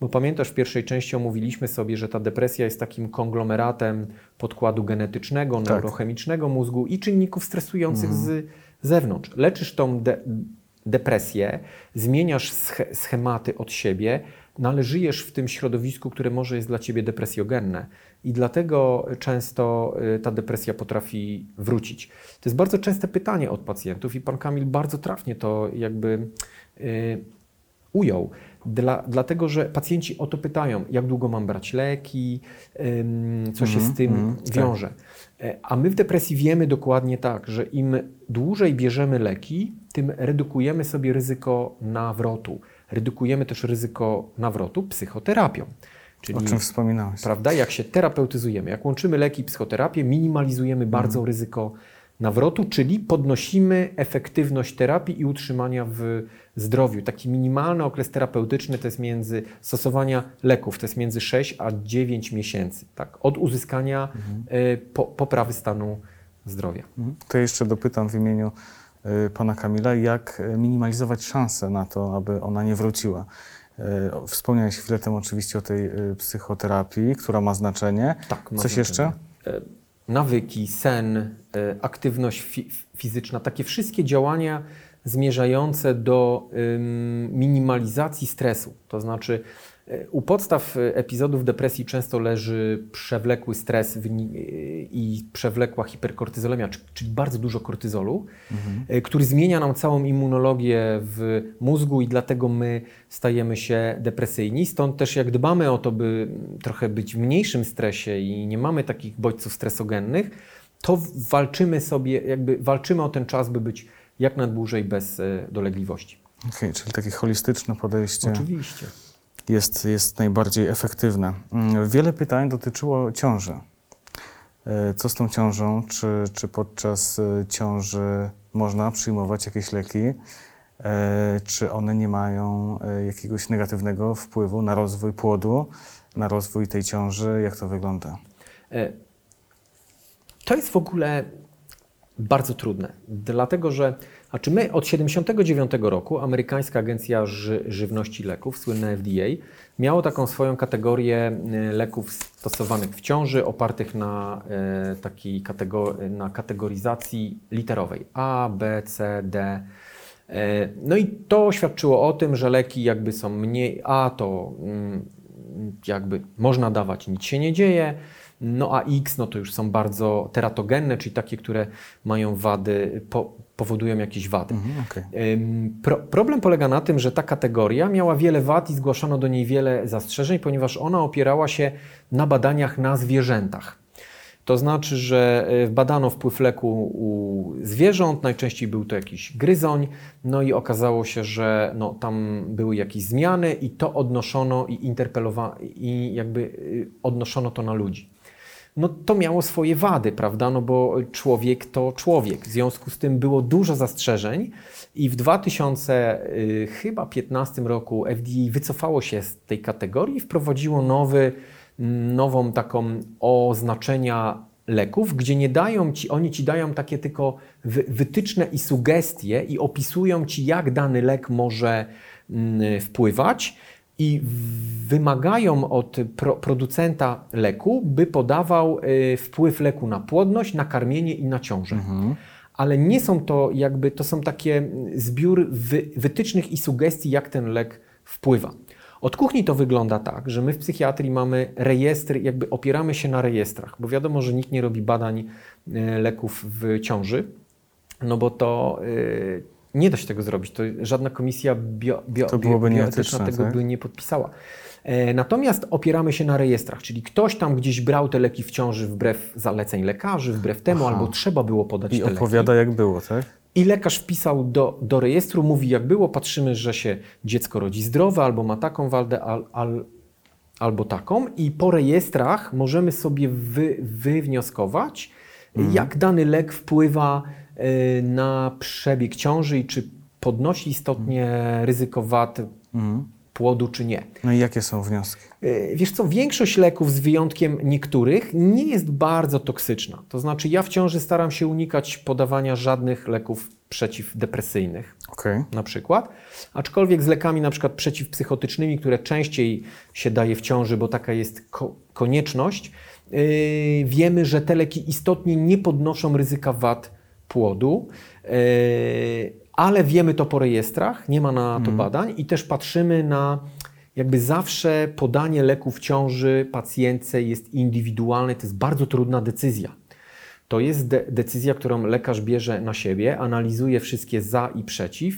Bo pamiętasz, w pierwszej części omówiliśmy sobie, że ta depresja jest takim konglomeratem podkładu genetycznego, tak. neurochemicznego mózgu i czynników stresujących mhm. z zewnątrz. Leczysz tą de depresję, zmieniasz schematy od siebie, no ale żyjesz w tym środowisku, które może jest dla ciebie depresjogenne i dlatego często y, ta depresja potrafi wrócić. To jest bardzo częste pytanie od pacjentów i pan Kamil bardzo trafnie to jakby y, ujął. Dla, dlatego, że pacjenci o to pytają, jak długo mam brać leki, co się z mhm, tym mm, wiąże. Tak. A my w depresji wiemy dokładnie tak, że im dłużej bierzemy leki, tym redukujemy sobie ryzyko nawrotu redukujemy też ryzyko nawrotu psychoterapią. Czyli, o czym wspominałeś. Prawda? Jak się terapeutyzujemy, jak łączymy leki i psychoterapię, minimalizujemy bardzo mhm. ryzyko nawrotu, czyli podnosimy efektywność terapii i utrzymania w zdrowiu. Taki minimalny okres terapeutyczny to jest między stosowania leków, to jest między 6 a 9 miesięcy, tak? od uzyskania mhm. y, po, poprawy stanu zdrowia. Mhm. To jeszcze dopytam w imieniu pana Kamila, jak minimalizować szanse na to, aby ona nie wróciła. Y, wspomniałeś chwilę temu oczywiście o tej y, psychoterapii, która ma znaczenie. Tak, ma Coś znaczenie. jeszcze? Nawyki, sen, aktywność fi fizyczna, takie wszystkie działania zmierzające do minimalizacji stresu. To znaczy, u podstaw epizodów depresji często leży przewlekły stres i przewlekła hiperkortyzolemia, czyli bardzo dużo kortyzolu, mhm. który zmienia nam całą immunologię w mózgu i dlatego my stajemy się depresyjni. Stąd też jak dbamy o to, by trochę być w mniejszym stresie i nie mamy takich bodźców stresogennych, to walczymy sobie, jakby walczymy o ten czas, by być jak najdłużej bez e, dolegliwości. Okay, czyli takie holistyczne podejście. Oczywiście. Jest, jest najbardziej efektywne. Mm, wiele pytań dotyczyło ciąży. E, co z tą ciążą? Czy, czy podczas e, ciąży można przyjmować jakieś leki? Czy one nie mają jakiegoś negatywnego wpływu na rozwój płodu, na rozwój tej ciąży? Jak to wygląda? To jest w ogóle bardzo trudne, dlatego że znaczy my od 1979 roku amerykańska agencja Ży żywności i leków, słynna FDA, miało taką swoją kategorię e, leków stosowanych w ciąży, opartych na e, takiej kategor na kategoryzacji literowej A, B, C, D. E, no i to świadczyło o tym, że leki jakby są mniej A, to mm, jakby można dawać, nic się nie dzieje. No a X no to już są bardzo teratogenne, czyli takie, które mają wady, po, powodują jakieś wady. Mhm, okay. Pro, problem polega na tym, że ta kategoria miała wiele wad i zgłaszano do niej wiele zastrzeżeń, ponieważ ona opierała się na badaniach na zwierzętach. To znaczy, że e, badano wpływ leku u zwierząt, najczęściej był to jakiś gryzoń, no i okazało się, że no, tam były jakieś zmiany i to odnoszono i interpelowano, i jakby y, odnoszono to na ludzi no to miało swoje wady, prawda? No bo człowiek to człowiek. W związku z tym było dużo zastrzeżeń i w 2015 y, roku FDA wycofało się z tej kategorii i wprowadziło nowy, nową taką oznaczenia leków, gdzie nie dają ci, oni ci dają takie tylko wytyczne i sugestie i opisują ci, jak dany lek może mm, wpływać i wymagają od pro, producenta leku, by podawał y, wpływ leku na płodność, na karmienie i na ciążę. Mhm. Ale nie są to jakby, to są takie zbiór wy, wytycznych i sugestii, jak ten lek wpływa. Od kuchni to wygląda tak, że my w psychiatrii mamy rejestry, jakby opieramy się na rejestrach, bo wiadomo, że nikt nie robi badań y, leków w ciąży, no bo to y, nie da się tego zrobić. To żadna komisja bio, bio, to bio, bioetyczna tego tak? by nie podpisała. E, natomiast opieramy się na rejestrach, czyli ktoś tam gdzieś brał te leki w ciąży wbrew zaleceń lekarzy, wbrew temu, Aha. albo trzeba było podać I te opowiada leki. jak było, tak? I lekarz wpisał do, do rejestru, mówi jak było, patrzymy, że się dziecko rodzi zdrowe, albo ma taką waldę, al, al, albo taką. I po rejestrach możemy sobie wy, wywnioskować, mhm. jak dany lek wpływa na przebieg ciąży i czy podnosi istotnie ryzyko wad mhm. płodu, czy nie. No i jakie są wnioski? Y, wiesz co, większość leków z wyjątkiem niektórych nie jest bardzo toksyczna. To znaczy ja w ciąży staram się unikać podawania żadnych leków przeciwdepresyjnych okay. na przykład, aczkolwiek z lekami na przykład przeciwpsychotycznymi, które częściej się daje w ciąży, bo taka jest ko konieczność, yy, wiemy, że te leki istotnie nie podnoszą ryzyka wad płodu, e, ale wiemy to po rejestrach, nie ma na to mhm. badań i też patrzymy na jakby zawsze podanie leku w ciąży pacjentce jest indywidualne, to jest bardzo trudna decyzja. To jest de decyzja, którą lekarz bierze na siebie, analizuje wszystkie za i przeciw.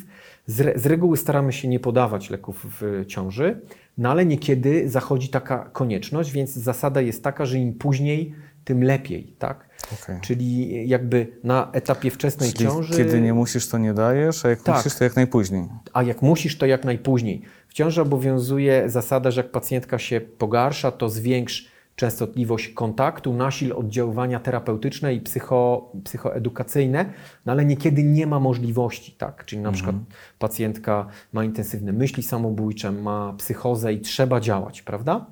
Z, re z reguły staramy się nie podawać leków w ciąży, no ale niekiedy zachodzi taka konieczność, więc zasada jest taka, że im później, tym lepiej, tak? Okay. Czyli jakby na etapie wczesnej Czyli ciąży. Kiedy nie musisz, to nie dajesz, a jak tak. musisz, to jak najpóźniej. A jak musisz, to jak najpóźniej. W ciąży obowiązuje zasada, że jak pacjentka się pogarsza, to zwiększ częstotliwość kontaktu, nasil oddziaływania terapeutyczne i psycho, psychoedukacyjne, no ale niekiedy nie ma możliwości, tak? Czyli na mhm. przykład pacjentka ma intensywne myśli samobójcze, ma psychozę i trzeba działać, prawda?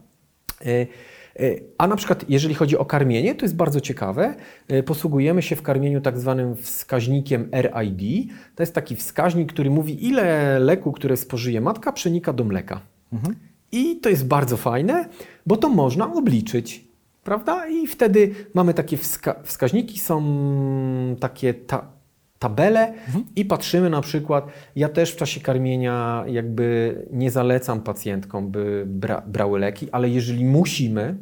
Y a na przykład, jeżeli chodzi o karmienie, to jest bardzo ciekawe. E, posługujemy się w karmieniu tak zwanym wskaźnikiem RID. To jest taki wskaźnik, który mówi, ile leku, które spożyje matka, przenika do mleka. Mhm. I to jest bardzo fajne, bo to można obliczyć. Prawda? I wtedy mamy takie wska wskaźniki, są takie ta tabelę i patrzymy na przykład, ja też w czasie karmienia jakby nie zalecam pacjentkom, by bra, brały leki, ale jeżeli musimy,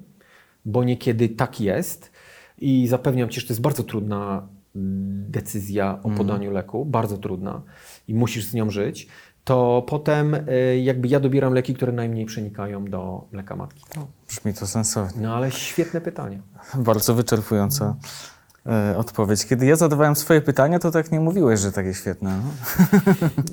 bo niekiedy tak jest i zapewniam Cię, że to jest bardzo trudna mm, decyzja o podaniu leku, bardzo trudna i musisz z nią żyć, to potem y, jakby ja dobieram leki, które najmniej przenikają do mleka matki. Brzmi to sensownie. No ale świetne pytanie. Bardzo wyczerpująca e, odpowiedź. Kiedy ja zadawałem swoje pytania, to tak nie mówiłeś, że takie świetne. No.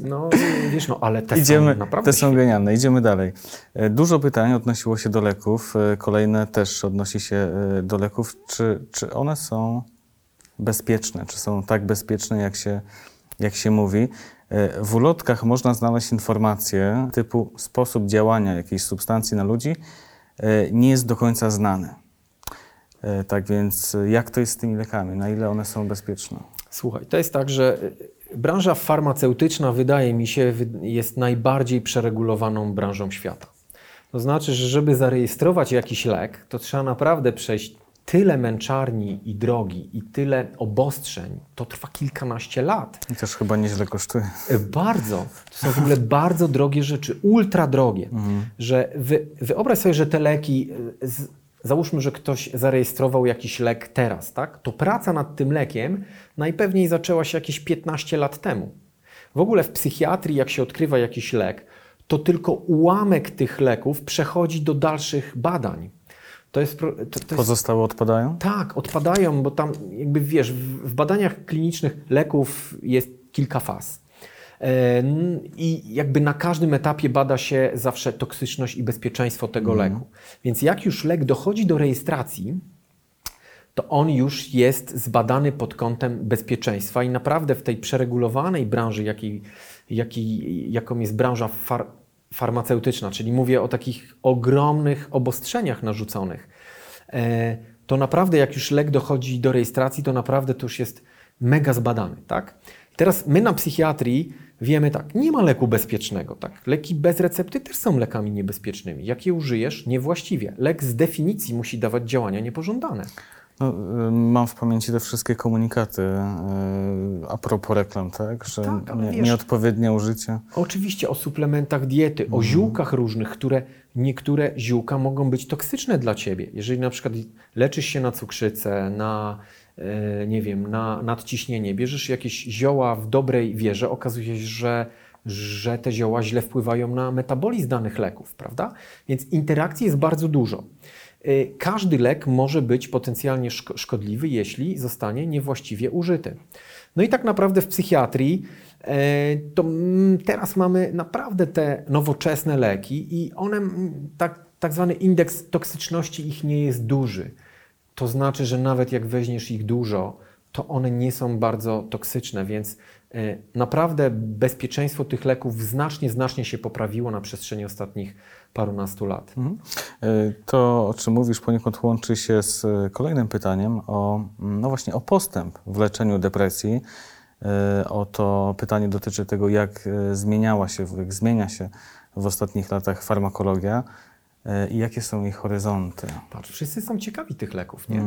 No wiesz, no ale te Idziemy, są naprawdę te są genialne. Idziemy dalej. E, Dużo pytań odnosiło się do leków. e, Kolejne też odnosi się do leków. Czy, czy one są bezpieczne? Czy są tak bezpieczne, jak się, jak się mówi? W ulotkach można znaleźć informacje typu sposób działania jakiejś substancji na ludzi nie jest do końca znany. E, Tak więc e, jak to jest z tymi lekami? Na ile one są bezpieczne? Słuchaj, to jest tak, że y, branża farmaceutyczna wydaje mi się jest najbardziej przeregulowaną branżą świata. To znaczy, że żeby zarejestrować jakiś lek, to trzeba naprawdę przejść tyle męczarni i drogi i tyle obostrzeń. To trwa kilkanaście lat. I też chyba nieźle kosztuje. E, Bardzo. To są w ogóle bardzo drogie rzeczy, ultra drogie. Że wy, wyobraź sobie, że te leki, e, z, załóżmy, że ktoś zarejestrował jakiś lek teraz, tak? To praca nad tym lekiem najpewniej zaczęła się jakieś 15 lat temu. W ogóle w psychiatrii, jak się odkrywa jakiś lek, to tylko ułamek tych leków przechodzi do dalszych badań. To jest, to, to jest Pozostałe odpadają? tak, odpadają, bo tam jakby wiesz, w, w badaniach klinicznych leków jest kilka faz. E, I jakby na każdym etapie bada się zawsze toksyczność i bezpieczeństwo tego leku. Więc jak już lek dochodzi do rejestracji, to on już jest zbadany pod kątem bezpieczeństwa i naprawdę w tej przeregulowanej branży, jakiej, jakiej, jaką jest branża far, farmaceutyczna, czyli mówię o takich ogromnych obostrzeniach narzuconych, e, to naprawdę jak już lek dochodzi do rejestracji, to naprawdę to już jest mega zbadany, tak? Teraz my na psychiatrii wiemy tak, nie ma leku bezpiecznego, tak? Leki bez recepty też są lekami niebezpiecznymi. Jak je użyjesz niewłaściwie, lek z definicji musi dawać działania niepożądane. No, y, mam w pamięci te wszystkie komunikaty y, a propos reklam, tak? Że Tak, nie, wiesz- nieodpowiednie użycie. Oczywiście o suplementach diety, o ziółkach różnych, które niektóre ziółka mogą być toksyczne dla ciebie. Jeżeli na przykład leczysz się na cukrzycę, na nie wiem, na nadciśnienie, bierzesz jakieś zioła w dobrej wierze, okazuje się, że, że te zioła źle wpływają na metabolizm danych leków, prawda? Więc interakcji jest bardzo dużo. E, Każdy lek może być potencjalnie szko- szkodliwy, jeśli zostanie niewłaściwie użyty. No i tak naprawdę w psychiatrii e, to mm, teraz mamy naprawdę te nowoczesne leki i one, mm, tak, tak zwany indeks toksyczności ich nie jest duży. To znaczy, że nawet jak weźmiesz ich dużo, to one nie są bardzo toksyczne, więc e, naprawdę bezpieczeństwo tych leków znacznie, znacznie się poprawiło na przestrzeni ostatnich parunastu lat. Mhm. Y, To, o czym mówisz, poniekąd łączy się z y, kolejnym pytaniem o, mm, no właśnie, o postęp w leczeniu depresji. Y, O to pytanie dotyczy tego, jak zmieniała się, jak zmienia się w ostatnich latach farmakologia i jakie są jej horyzonty. Patrz, wszyscy są ciekawi tych leków, nie?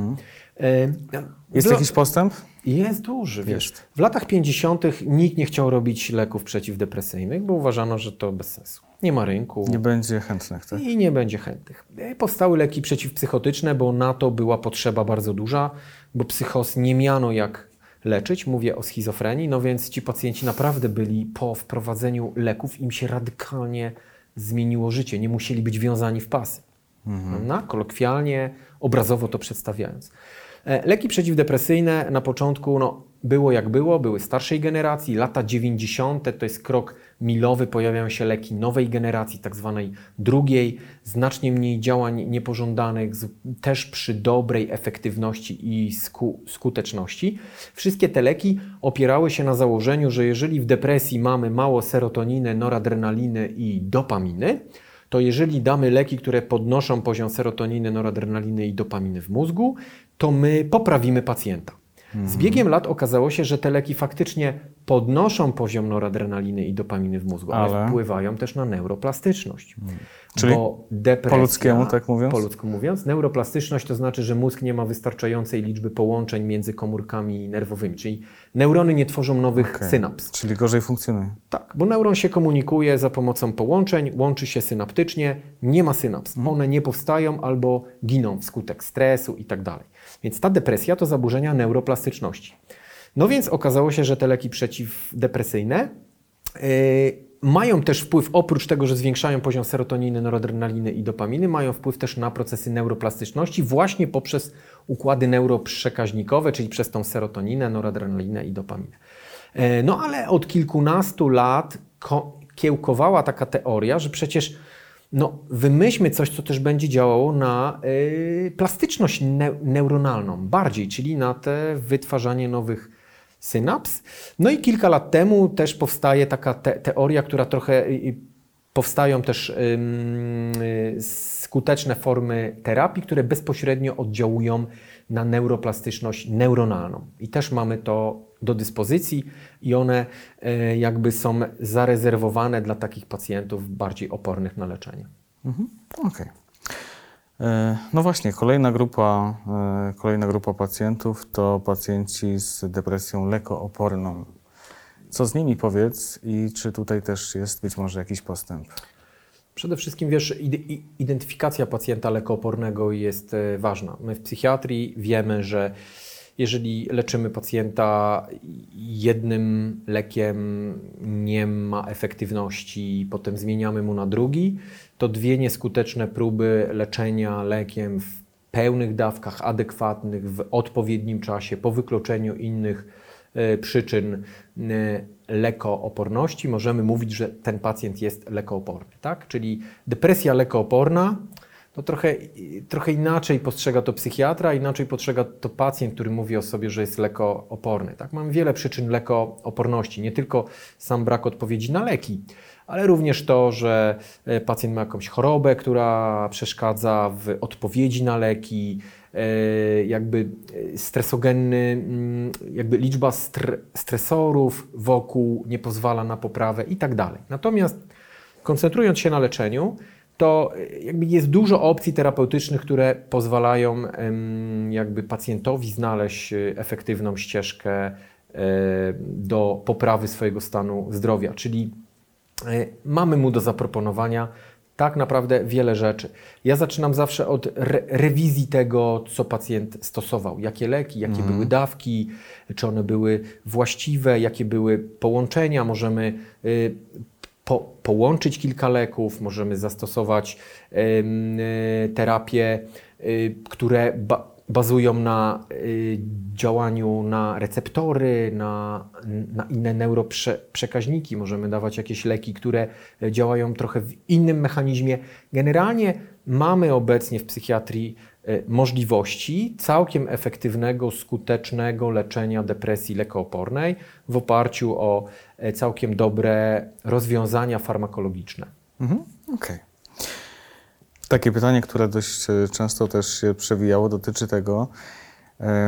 E, Jest jakiś postęp? Jest duży, wiesz. Jest. W latach 50. nikt nie chciał robić leków przeciwdepresyjnych, bo uważano, że to bez sensu. Nie ma rynku Nie będzie chętnych, tak? i nie będzie chętnych. E, Powstały leki przeciwpsychotyczne, bo na to była potrzeba bardzo duża, bo psychos nie miano jak leczyć. Mówię o schizofrenii, no więc ci pacjenci naprawdę byli po wprowadzeniu leków, im się radykalnie zmieniło życie. Nie musieli być wiązani w pasy. Na, kolokwialnie, obrazowo to przedstawiając. E, Leki przeciwdepresyjne na początku no, było jak było, były starszej generacji, lata 90. to jest krok milowy, pojawiają się leki nowej generacji, tak zwanej drugiej, znacznie mniej działań niepożądanych, też przy dobrej efektywności i sku, skuteczności. Wszystkie te leki opierały się na założeniu, że jeżeli w depresji mamy mało serotoniny, noradrenaliny i dopaminy, to jeżeli damy leki, które podnoszą poziom serotoniny, noradrenaliny i dopaminy w mózgu, to my poprawimy pacjenta. Z biegiem lat okazało się, że te leki faktycznie podnoszą poziom noradrenaliny i dopaminy w mózgu, ale, Ale? wpływają też na neuroplastyczność. Czyli Bo depresja, po ludzkiemu, tak mówiąc? Po ludzku mówiąc, neuroplastyczność to znaczy, że mózg nie ma wystarczającej liczby połączeń między komórkami nerwowymi, czyli neurony nie tworzą nowych Okej. synaps. Czyli gorzej funkcjonuje. Tak, bo neuron się komunikuje za pomocą połączeń, łączy się synaptycznie, nie ma synaps. One nie powstają albo giną wskutek stresu i tak dalej. Więc ta depresja to zaburzenia neuroplastyczności. No więc okazało się, że te leki przeciwdepresyjne yy, mają też wpływ, oprócz tego, że zwiększają poziom serotoniny, noradrenaliny i dopaminy, mają wpływ też na procesy neuroplastyczności właśnie poprzez układy neuroprzekaźnikowe, czyli przez tą serotoninę, noradrenalinę i dopaminę. E, No ale od kilkunastu lat ko- kiełkowała taka teoria, że przecież no, wymyślmy coś, co też będzie działało na y, plastyczność neu- neuronalną bardziej, czyli na te wytwarzanie nowych synaps. No i kilka lat temu też powstaje taka te- teoria, która trochę y, y, powstają też y, skuteczne formy terapii, które bezpośrednio oddziałują na neuroplastyczność neuronalną. I też mamy to do dyspozycji i one e, jakby są zarezerwowane dla takich pacjentów bardziej opornych na leczenie. Mhm. Okej. E, No właśnie, kolejna grupa, e, kolejna grupa pacjentów to pacjenci z depresją lekooporną. Co z nimi powiedz i czy tutaj też jest być może jakiś postęp? Przede wszystkim, wiesz, identyfikacja pacjenta lekoopornego jest ważna. My w psychiatrii wiemy, że jeżeli leczymy pacjenta jednym lekiem, nie ma efektywności, potem zmieniamy mu na drugi, to dwie nieskuteczne próby leczenia lekiem w pełnych dawkach, adekwatnych, w odpowiednim czasie, po wykluczeniu innych e, przyczyn e, lekooporności, możemy mówić, że ten pacjent jest lekooporny. Tak? Czyli depresja lekooporna to trochę, trochę inaczej postrzega to psychiatra, inaczej postrzega to pacjent, który mówi o sobie, że jest lekooporny. Tak? Mamy wiele przyczyn lekooporności, nie tylko sam brak odpowiedzi na leki, ale również to, że e, pacjent ma jakąś chorobę, która przeszkadza w odpowiedzi na leki, e, jakby e, stresogenny, mm, jakby liczba str- stresorów wokół nie pozwala na poprawę i tak dalej. Natomiast koncentrując się na leczeniu, to e, jakby jest dużo opcji terapeutycznych, które pozwalają jakby pacjentowi znaleźć e, efektywną ścieżkę e, do poprawy swojego stanu zdrowia, czyli mamy mu do zaproponowania tak naprawdę wiele rzeczy. Ja zaczynam zawsze od re rewizji tego, co pacjent stosował. Jakie leki, jakie były dawki, czy one były właściwe, jakie były połączenia. Możemy y, po, połączyć kilka leków, możemy zastosować y, terapie, y, które ba bazują na y, działaniu na receptory, na, na inne neuroprzekaźniki. Możemy dawać jakieś leki, które e, działają trochę w innym mechanizmie. Generalnie mamy obecnie w psychiatrii e, możliwości całkiem efektywnego, skutecznego leczenia depresji lekoopornej w oparciu o e, całkiem dobre rozwiązania farmakologiczne. Mhm. Okej. Takie pytanie, które dość e, często też się przewijało, dotyczy tego,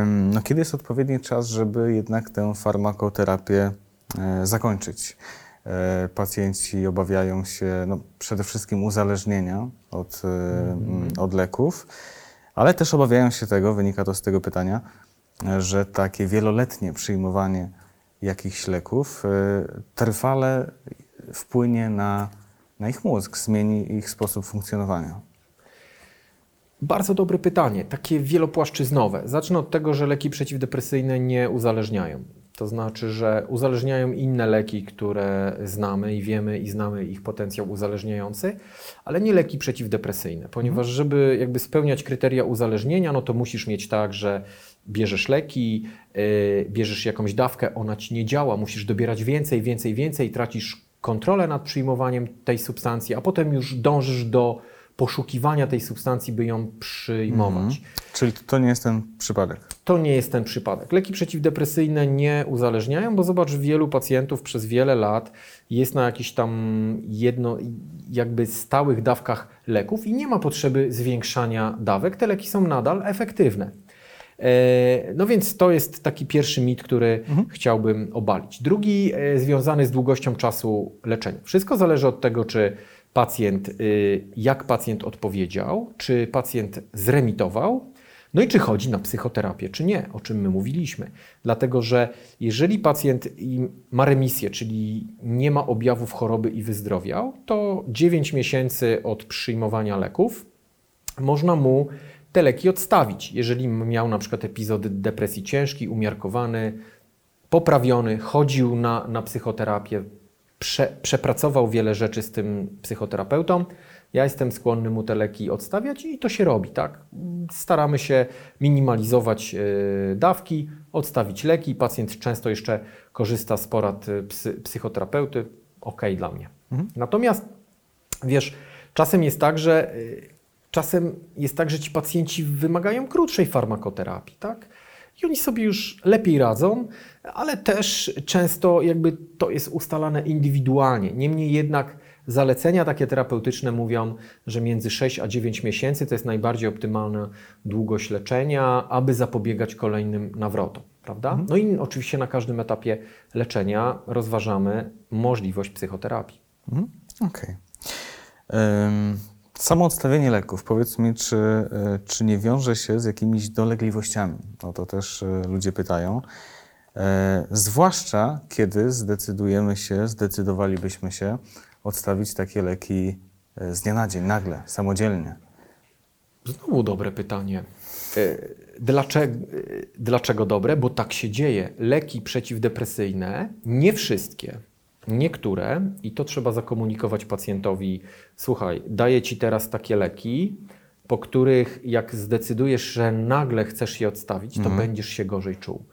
no, kiedy jest odpowiedni czas, żeby jednak tę farmakoterapię e, zakończyć. E, Pacjenci obawiają się no, przede wszystkim uzależnienia od, e, mm, od leków, ale też obawiają się tego, wynika to z tego pytania, że takie wieloletnie przyjmowanie jakichś leków e, trwale wpłynie na, na ich mózg, zmieni ich sposób funkcjonowania. Bardzo dobre pytanie, takie wielopłaszczyznowe. Zacznę od tego, że leki przeciwdepresyjne nie uzależniają. To znaczy, że uzależniają inne leki, które znamy i wiemy i znamy ich potencjał uzależniający, ale nie leki przeciwdepresyjne, ponieważ żeby jakby spełniać kryteria uzależnienia, no to musisz mieć tak, że bierzesz leki, yy, bierzesz jakąś dawkę, ona ci nie działa, musisz dobierać więcej, więcej, więcej, tracisz kontrolę nad przyjmowaniem tej substancji, a potem już dążysz do poszukiwania tej substancji, by ją przyjmować. Czyli to nie jest ten przypadek. To nie jest ten przypadek. Leki przeciwdepresyjne nie uzależniają, bo zobacz, wielu pacjentów przez wiele lat jest na jakichś tam jedno, jakby stałych dawkach leków i nie ma potrzeby zwiększania dawek. Te leki są nadal efektywne. E, no więc to jest taki pierwszy mit, który mhm. chciałbym obalić. Drugi e, związany z długością czasu leczenia. Wszystko zależy od tego, czy pacjent, y, jak pacjent odpowiedział, czy pacjent zremitował, no i czy chodzi na psychoterapię, czy nie, o czym my mówiliśmy. Dlatego, że jeżeli pacjent ma remisję, czyli nie ma objawów choroby i wyzdrowiał, to 9 miesięcy od przyjmowania leków można mu te leki odstawić. Jeżeli miał na przykład epizody depresji ciężkiej, umiarkowany, poprawiony, chodził na, na psychoterapię, prze, przepracował wiele rzeczy z tym psychoterapeutą, ja jestem skłonny mu te leki odstawiać i to się robi, tak? Staramy się minimalizować e, dawki, odstawić leki. Pacjent często jeszcze korzysta z porad e, psy, psychoterapeuty. Ok dla mnie. Mhm. Natomiast wiesz, czasem jest tak, że e, czasem jest tak, że ci pacjenci wymagają krótszej farmakoterapii, tak? I oni sobie już lepiej radzą, ale też często jakby to jest ustalane indywidualnie. Niemniej jednak Zalecenia takie terapeutyczne mówią, że między 6 a 9 miesięcy to jest najbardziej optymalna długość leczenia, aby zapobiegać kolejnym nawrotom. Prawda? Mhm. No i oczywiście na każdym etapie leczenia rozważamy możliwość psychoterapii. Mhm. Okej. Okay. Um, samo odstawienie leków, powiedz mi, czy, e, czy nie wiąże się z jakimiś dolegliwościami? O to też e, ludzie pytają. E, zwłaszcza kiedy zdecydujemy się, zdecydowalibyśmy się odstawić takie leki e, z dnia na dzień, nagle, samodzielnie? Znowu dobre pytanie. Dlaczego, dlaczego dobre? Bo tak się dzieje. Leki przeciwdepresyjne, nie wszystkie, niektóre, i to trzeba zakomunikować pacjentowi, słuchaj, daję Ci teraz takie leki, po których jak zdecydujesz, że nagle chcesz je odstawić, to mhm. będziesz się gorzej czuł.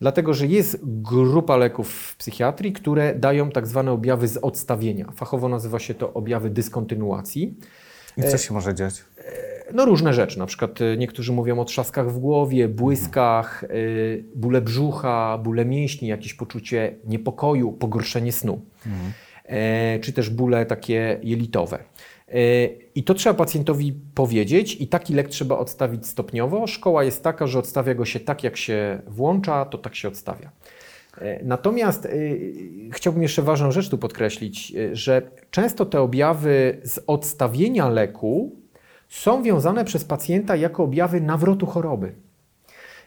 Dlatego, że jest grupa leków w psychiatrii, które dają tak zwane objawy z odstawienia. Fachowo nazywa się to objawy dyskontynuacji. I co się może dziać? E, no różne rzeczy, na przykład e, niektórzy mówią o trzaskach w głowie, błyskach, mhm. bóle brzucha, bóle mięśni, jakieś poczucie niepokoju, pogorszenie snu, mhm. czy też bóle takie jelitowe. I to trzeba pacjentowi powiedzieć, i taki lek trzeba odstawić stopniowo. Szkoła jest taka, że odstawia go się tak, jak się włącza, to tak się odstawia. Natomiast y, chciałbym jeszcze ważną rzecz tu podkreślić, że często te objawy z odstawienia leku są wiązane przez pacjenta jako objawy nawrotu choroby.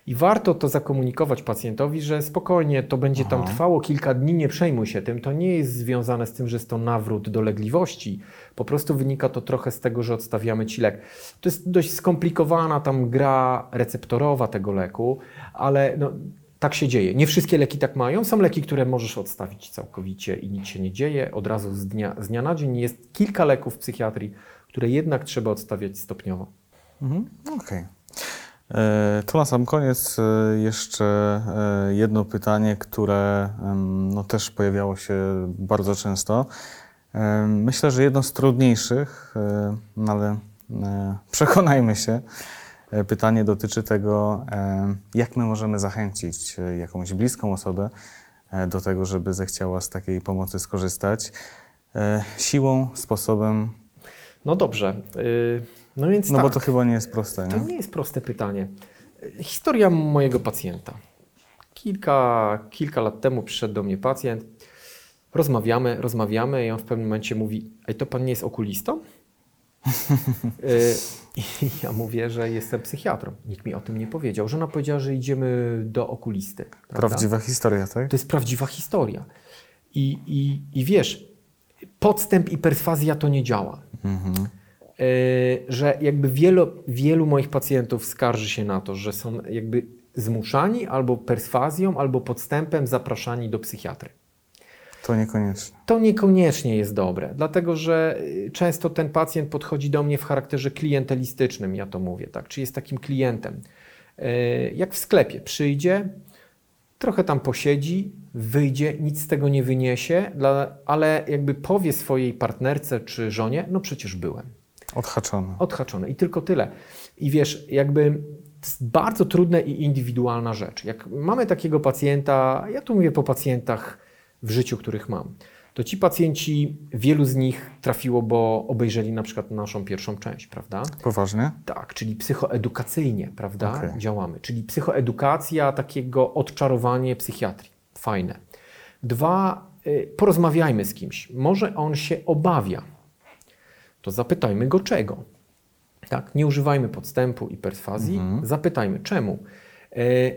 I warto to zakomunikować pacjentowi, że spokojnie to będzie tam Aha. trwało kilka dni, nie przejmuj się tym. To nie jest związane z tym, że jest to nawrót dolegliwości. Po prostu wynika to trochę z tego, że odstawiamy ci lek. To jest dość skomplikowana tam gra receptorowa tego leku, ale no, tak się dzieje. Nie wszystkie leki tak mają. Są leki, które możesz odstawić całkowicie i nic się nie dzieje. Od razu z dnia, z dnia na dzień jest kilka leków w psychiatrii, które jednak trzeba odstawiać stopniowo. Mhm. Okej. Okay. E, tu na sam koniec e, jeszcze e, jedno pytanie, które no, też pojawiało się bardzo często. Myślę, że jedno z trudniejszych, no, ale przekonajmy się. Pytanie dotyczy tego, jak my możemy zachęcić jakąś bliską osobę do tego, żeby zechciała z takiej pomocy skorzystać. Siłą, sposobem. No dobrze. Y, no więc No tak, bo to chyba nie jest proste, nie? To nie jest proste pytanie. Historia mojego pacjenta. Kilka, kilka lat temu przyszedł do mnie pacjent. Rozmawiamy, rozmawiamy i on w pewnym momencie mówi, ej, to pan nie jest okulistą? Y, I ja mówię, że jestem psychiatrą. Nikt mi o tym nie powiedział. Żona powiedziała, że idziemy do okulisty. Prawda? Prawdziwa historia, tak? To jest prawdziwa historia. I, i, i wiesz, podstęp i perswazja to nie działa. Mhm. Że jakby wielu, wielu moich pacjentów skarży się na to, że są jakby zmuszani albo perswazją, albo podstępem zapraszani do psychiatry. To niekoniecznie. To niekoniecznie jest dobre, dlatego że y, często ten pacjent podchodzi do mnie w charakterze klientelistycznym, ja to mówię, tak, czy jest takim klientem. Y, jak w sklepie, przyjdzie, trochę tam posiedzi, wyjdzie, nic z tego nie wyniesie, ale jakby powie swojej partnerce czy żonie, no przecież byłem. Odhaczone. Odhaczone i tylko tyle. I wiesz, jakby to jest bardzo trudna i indywidualna rzecz. Jak mamy takiego pacjenta, ja tu mówię po pacjentach w życiu, których mam. To ci pacjenci, wielu z nich trafiło, bo obejrzeli na przykład naszą pierwszą część, prawda? Poważnie? Tak, czyli psychoedukacyjnie, prawda? Okej. Działamy. Czyli psychoedukacja, takiego odczarowanie psychiatrii. Fajne. Dwa, y, porozmawiajmy z kimś. Może on się obawia. To zapytajmy go czego. Tak, nie używajmy podstępu i perswazji. Zapytajmy czemu. E,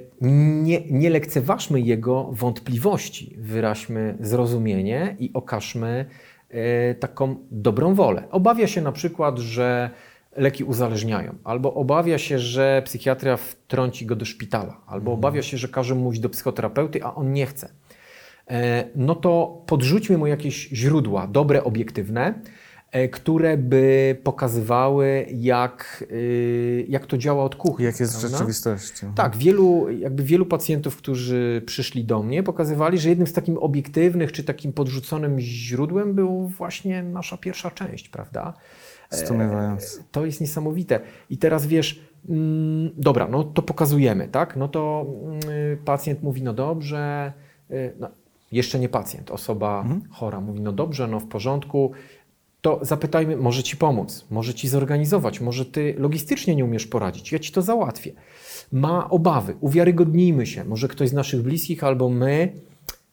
Nie, nie lekceważmy jego wątpliwości, wyraźmy zrozumienie i okażmy e, taką dobrą wolę. Obawia się na przykład, że leki uzależniają, albo obawia się, że psychiatria wtrąci go do szpitala, albo obawia się, że każe mu iść do psychoterapeuty, a on nie chce. E, No to podrzućmy mu jakieś źródła, dobre, obiektywne, które by pokazywały, jak, y, jak to działa od kuchni. Jak jest w prawda? rzeczywistości? Tak, wielu, jakby wielu pacjentów, którzy przyszli do mnie, pokazywali, że jednym z takim obiektywnych czy takim podrzuconym źródłem był właśnie nasza pierwsza część, prawda? Zdumiewające. To jest niesamowite. I teraz wiesz, mm, dobra, no to pokazujemy, tak? No to mm, pacjent mówi, no dobrze, y, no, jeszcze nie pacjent, osoba chora mówi, no dobrze, no w porządku, to zapytajmy, może ci pomóc, może ci zorganizować, może ty logistycznie nie umiesz poradzić, ja ci to załatwię. Ma obawy, uwiarygodnijmy się, może ktoś z naszych bliskich albo my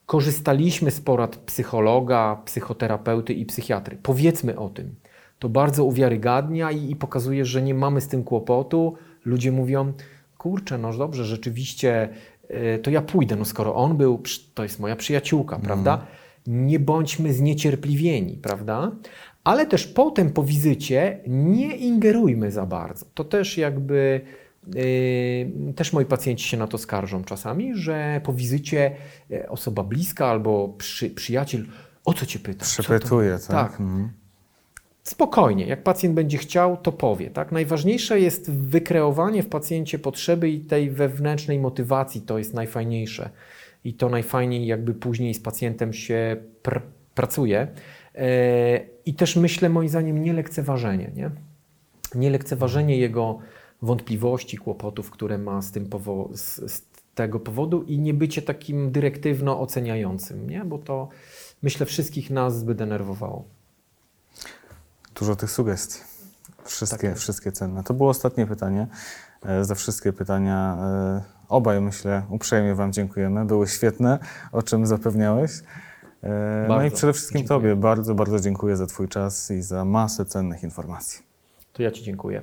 korzystaliśmy z porad psychologa, psychoterapeuty i psychiatry. Powiedzmy o tym. To bardzo uwiarygadnia i, i pokazuje, że nie mamy z tym kłopotu. Ludzie mówią, kurczę, no dobrze, rzeczywiście, y, to ja pójdę, no skoro on był, to jest moja przyjaciółka, prawda? Nie bądźmy zniecierpliwieni, prawda? Ale też potem po wizycie nie ingerujmy za bardzo. To też jakby Yy, też moi pacjenci się na to skarżą czasami, że po wizycie e, osoba bliska albo przy, przyjaciel, o co cię pyta? Przepytuje, tak? Tak. Mhm. Spokojnie, jak pacjent będzie chciał, to powie. Tak? Najważniejsze jest wykreowanie w pacjencie potrzeby i tej wewnętrznej motywacji, to jest najfajniejsze. I to najfajniej jakby później z pacjentem się pr pracuje. E, I też myślę, moim zdaniem, nie lekceważenie. Nie, nie lekceważenie jego wątpliwości, kłopotów, które ma z, tym powo- z, z tego powodu i nie bycie takim dyrektywno oceniającym, nie? bo to myślę wszystkich nas by denerwowało. Dużo tych sugestii. Wszystkie, Tak wszystkie cenne. To było ostatnie pytanie. E, Za wszystkie pytania e, obaj, myślę, uprzejmie Wam dziękujemy. Były świetne, o czym zapewniałeś. E, No i Bardzo przede wszystkim dziękuję. Tobie bardzo, bardzo dziękuję za Twój czas i za masę cennych informacji. To ja Ci dziękuję.